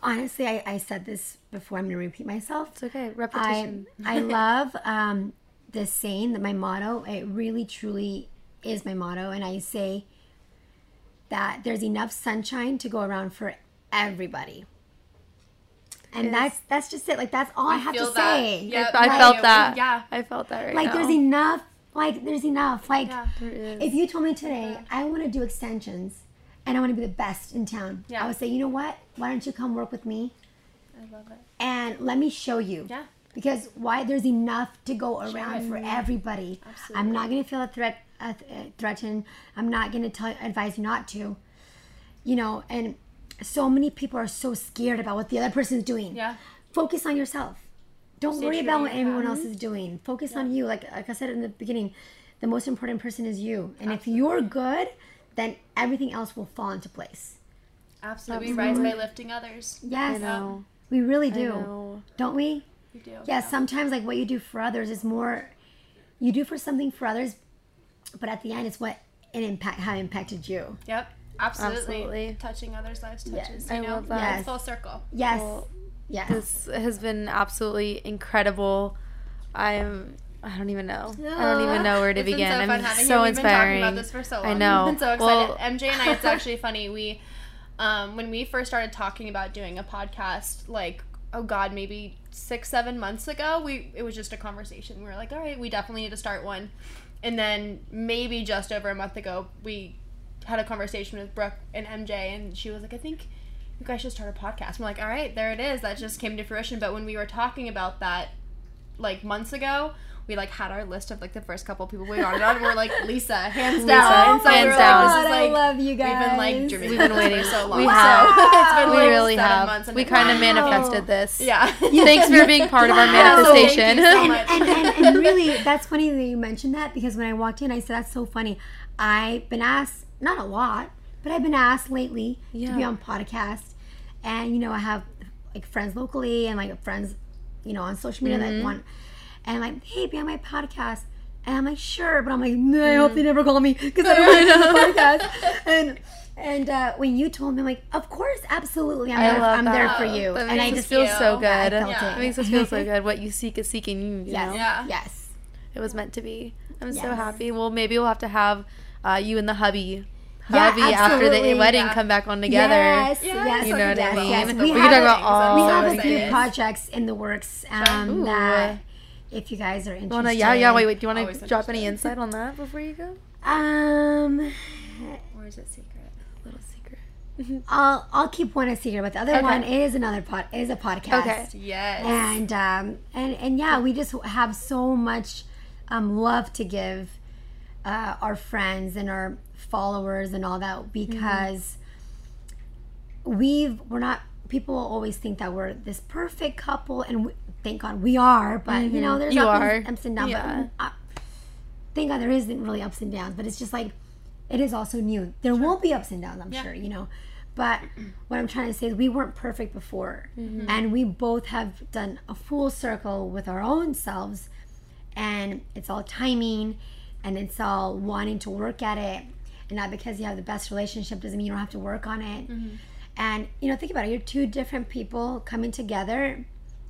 honestly, I, I said this before. I'm going to repeat myself. It's okay. I, Repetition. I love um, this saying that my motto, it really truly is my motto. And I say that there's enough sunshine to go around for everybody. And Is- that's that's just it. Like that's all I have to that. say. Yeah, I right. felt Yeah, that. yeah. I felt that right Like now. there's enough. Like there's enough. Like Yeah. There is. if you told me today I want to do extensions and I want to be the best in town, Yeah. I would say, you know what? Why don't you come work with me I love it. and let me show you. Yeah. Because why there's enough to go around for everybody. Absolutely. I'm not going to feel a threat, uh, th- uh, threatened. I'm not going to tell advise you not to. You know, and so many people are so scared about what the other person is doing. Yeah. Focus on yourself. Don't Stay worry true about what your everyone else is doing. Focus on you. Like like I said in the beginning, the most important person is you. And if you're good, then everything else will fall into place. Absolutely. We rise by lifting others. Yes. I know. We really I do. know. Don't we? We do. Yeah, sometimes like what you do for others is more you do for something for others, but at the end it's what it impact how it impacted you. Yep. Absolutely. Absolutely. Touching others' lives touches. Yes. You I know? love that. Yes. Full circle. Yes. Well, yes. This has been absolutely incredible. I'm. I don't even know. I don't even know where to It's been begin. so fun I'm having so you. We've inspiring. been talking about this for so long. I know. We've been so Well- excited. MJ and I, it's actually funny. We, um, when we first started talking about doing a podcast, like oh god, maybe six, seven months ago, we it was just a conversation. We were like, all right, we definitely need to start one. And then maybe just over a month ago, we had a conversation with Brooke and MJ, and she was like, I think you guys should start a podcast. we're like, all right, there it is. That just came to fruition. But when we were talking about that like months ago, we like had our list of like the first couple people we wanted on. And we're like Lisa, hands down. and so hands we were down. like, this is I like love you guys. we've been like dreaming We've been waiting so long. We So have. it's been we like really seven have. months We kind of like, manifested this. Yeah. Thanks for being part of our manifestation. Thank you so and, and, and, and really, that's funny that you mentioned that because when I walked in, I said, that's so funny. I've been asked, not a lot, but I've been asked lately to be on podcast. And, you know, I have like friends locally and like friends, you know, on social media Mm-hmm. that want, and like, hey, be on my podcast. And I'm like, sure. But I'm like, no, I hope they never call me because I don't want to do the podcast. And, and uh, when you told me, I'm like, of course, absolutely, I'm, I there, I'm there for you. That and I just feel so good. Yeah, Yeah. it. It makes us feel so good. What you seek is seeking you. you Yes. know? Yeah. Yes. It was meant to be. I'm so happy. Well, maybe we'll have to have uh, you and the hubby, Yeah, hubby after the wedding Yeah. come back on together. Yes, yes, You know what I mean? yes. We, We can have, talk about all. we have a excited. few projects in the works um, that if you guys are interested. Wanna, yeah, yeah. Wait, wait. Do you want to drop any insight on that before you go? Um, Or is it secret? Little secret. I'll I'll keep one a secret, but the other Okay. one is another pod is a podcast. Okay. Yes. And um and and yeah, we just have so much um love to give uh, our friends and our followers and all that because we've we're not people always think that we're this perfect couple and we, thank God we are, but you know there's You ups, ups and downs. Yeah. But, uh, thank God there isn't really ups and downs, but it's just like it is also new. There will be ups and downs, I'm sure, you know. But what I'm trying to say is we weren't perfect before. And we both have done a full circle with our own selves. And it's all timing and it's all wanting to work at it. And not because you have the best relationship doesn't mean you don't have to work on it. And, you know, think about it. You're two different people coming together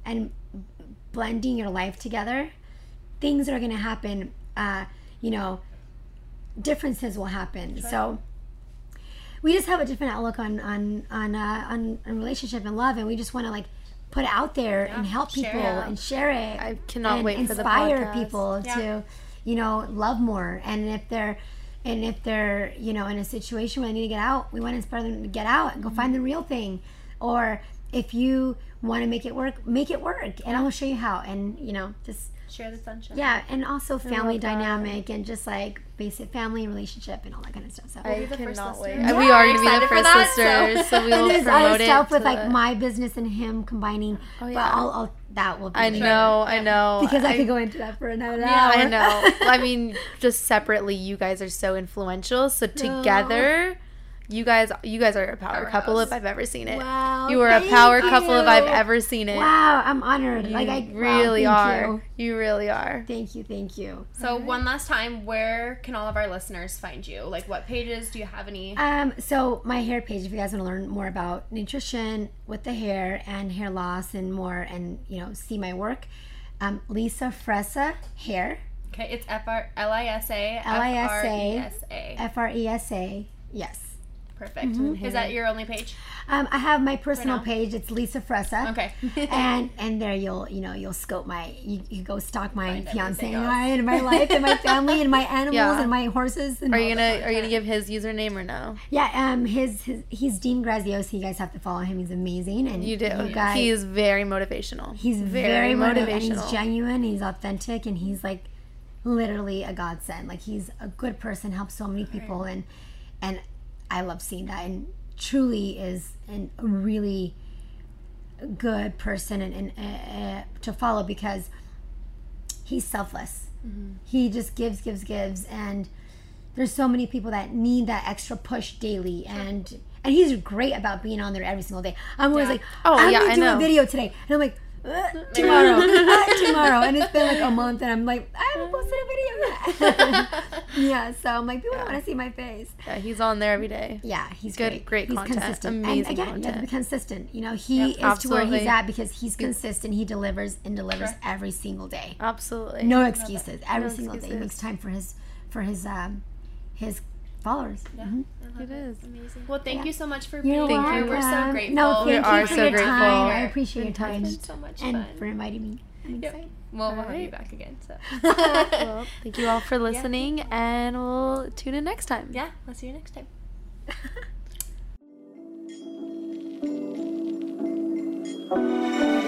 and blending your life together. Things are going to happen, uh, you know, differences will happen. So we just have a different outlook on on on uh, on, on relationship and love, and we just want to like put it out there and help people it. and share it. I cannot and wait for the inspire podcast. people Yeah. to, you know, love more. And if they're and if they're you know in a situation where they need to get out, we want to inspire them to get out and go mm-hmm. find the real thing. Or if you want to make it work, make it work, and I'll show you how. And you know, just Share the sunshine. yeah, and also family love that. dynamic and just like basic family relationship and all that kind of stuff. So I be the cannot listener. wait. Yeah, we are going to be the first that, so- sisters, so, we and will there's promote it. stuff with like the- my business and him combining. Oh, but Oh, yeah. I'll, I'll that will be I great. know, I know. because I, could go into that for another hour. I know. I mean, just separately, you guys are so influential. So together, you guys, you guys are a power couple if I've ever seen it. Wow, you are a thank power couple if I've ever seen it. Wow, I'm honored. You like I really thank are. You. You. really are. Thank you, thank you. So one last time, where can all of our listeners find you? Like, what pages do you have any? Um, so my hair page, if you guys want to learn more about nutrition with the hair and hair loss and more, and you know, see my work, um, Lisa Fresa Hair, Okay, it's F R L I S A F R E L-I-S-A. S A. F R E S A. Yes. Perfect. Mm-hmm. Is that your only page? Um, I have my personal page. It's Lisa Fresa. Okay. and and there you'll you know you'll scope my you, you go stalk my Find fiance and. I and my life and my family and my animals Yeah. and my horses and Are you gonna Are you gonna give his username or no? yeah um his, his he's Dean Graziosi you guys have to follow him he's amazing and You do. you guys he is very motivational. he's very, motivational and he's genuine he's authentic and he's like literally a godsend like he's a good person helps so many people and and I love seeing that and truly is an, a really good person and, and uh, to follow because he's selfless. He just gives gives gives and there's so many people that need that extra push daily and and he's great about being on there every single day. I'm always Yeah. like Oh, i'm yeah, gonna I do know. a video today. And i'm like tomorrow tomorrow and it's been like a month and i'm like i haven't posted a video yet yeah so i'm like people don't want to see my face Yeah, he's on there every day. yeah, he's Good- great. great he's content. consistent. Amazing and again, you have to content. be consistent. You know, he Yep, is to where he's at because he's consistent. He delivers and delivers every single day. Absolutely. No excuses. Every No single day, he makes time for his for his um his followers. Yeah, Mhm. I It is. amazing. Well, thank Yeah. you so much for You're being Thank you. here. We're so grateful. No, thank We you are for so your grateful. time. I appreciate your time It's been so much and fun. for inviting me. I'm Yep. excited. well, we'll have you back again. So well, thank you all for listening, and we'll tune in next time. yeah, we'll see you next time.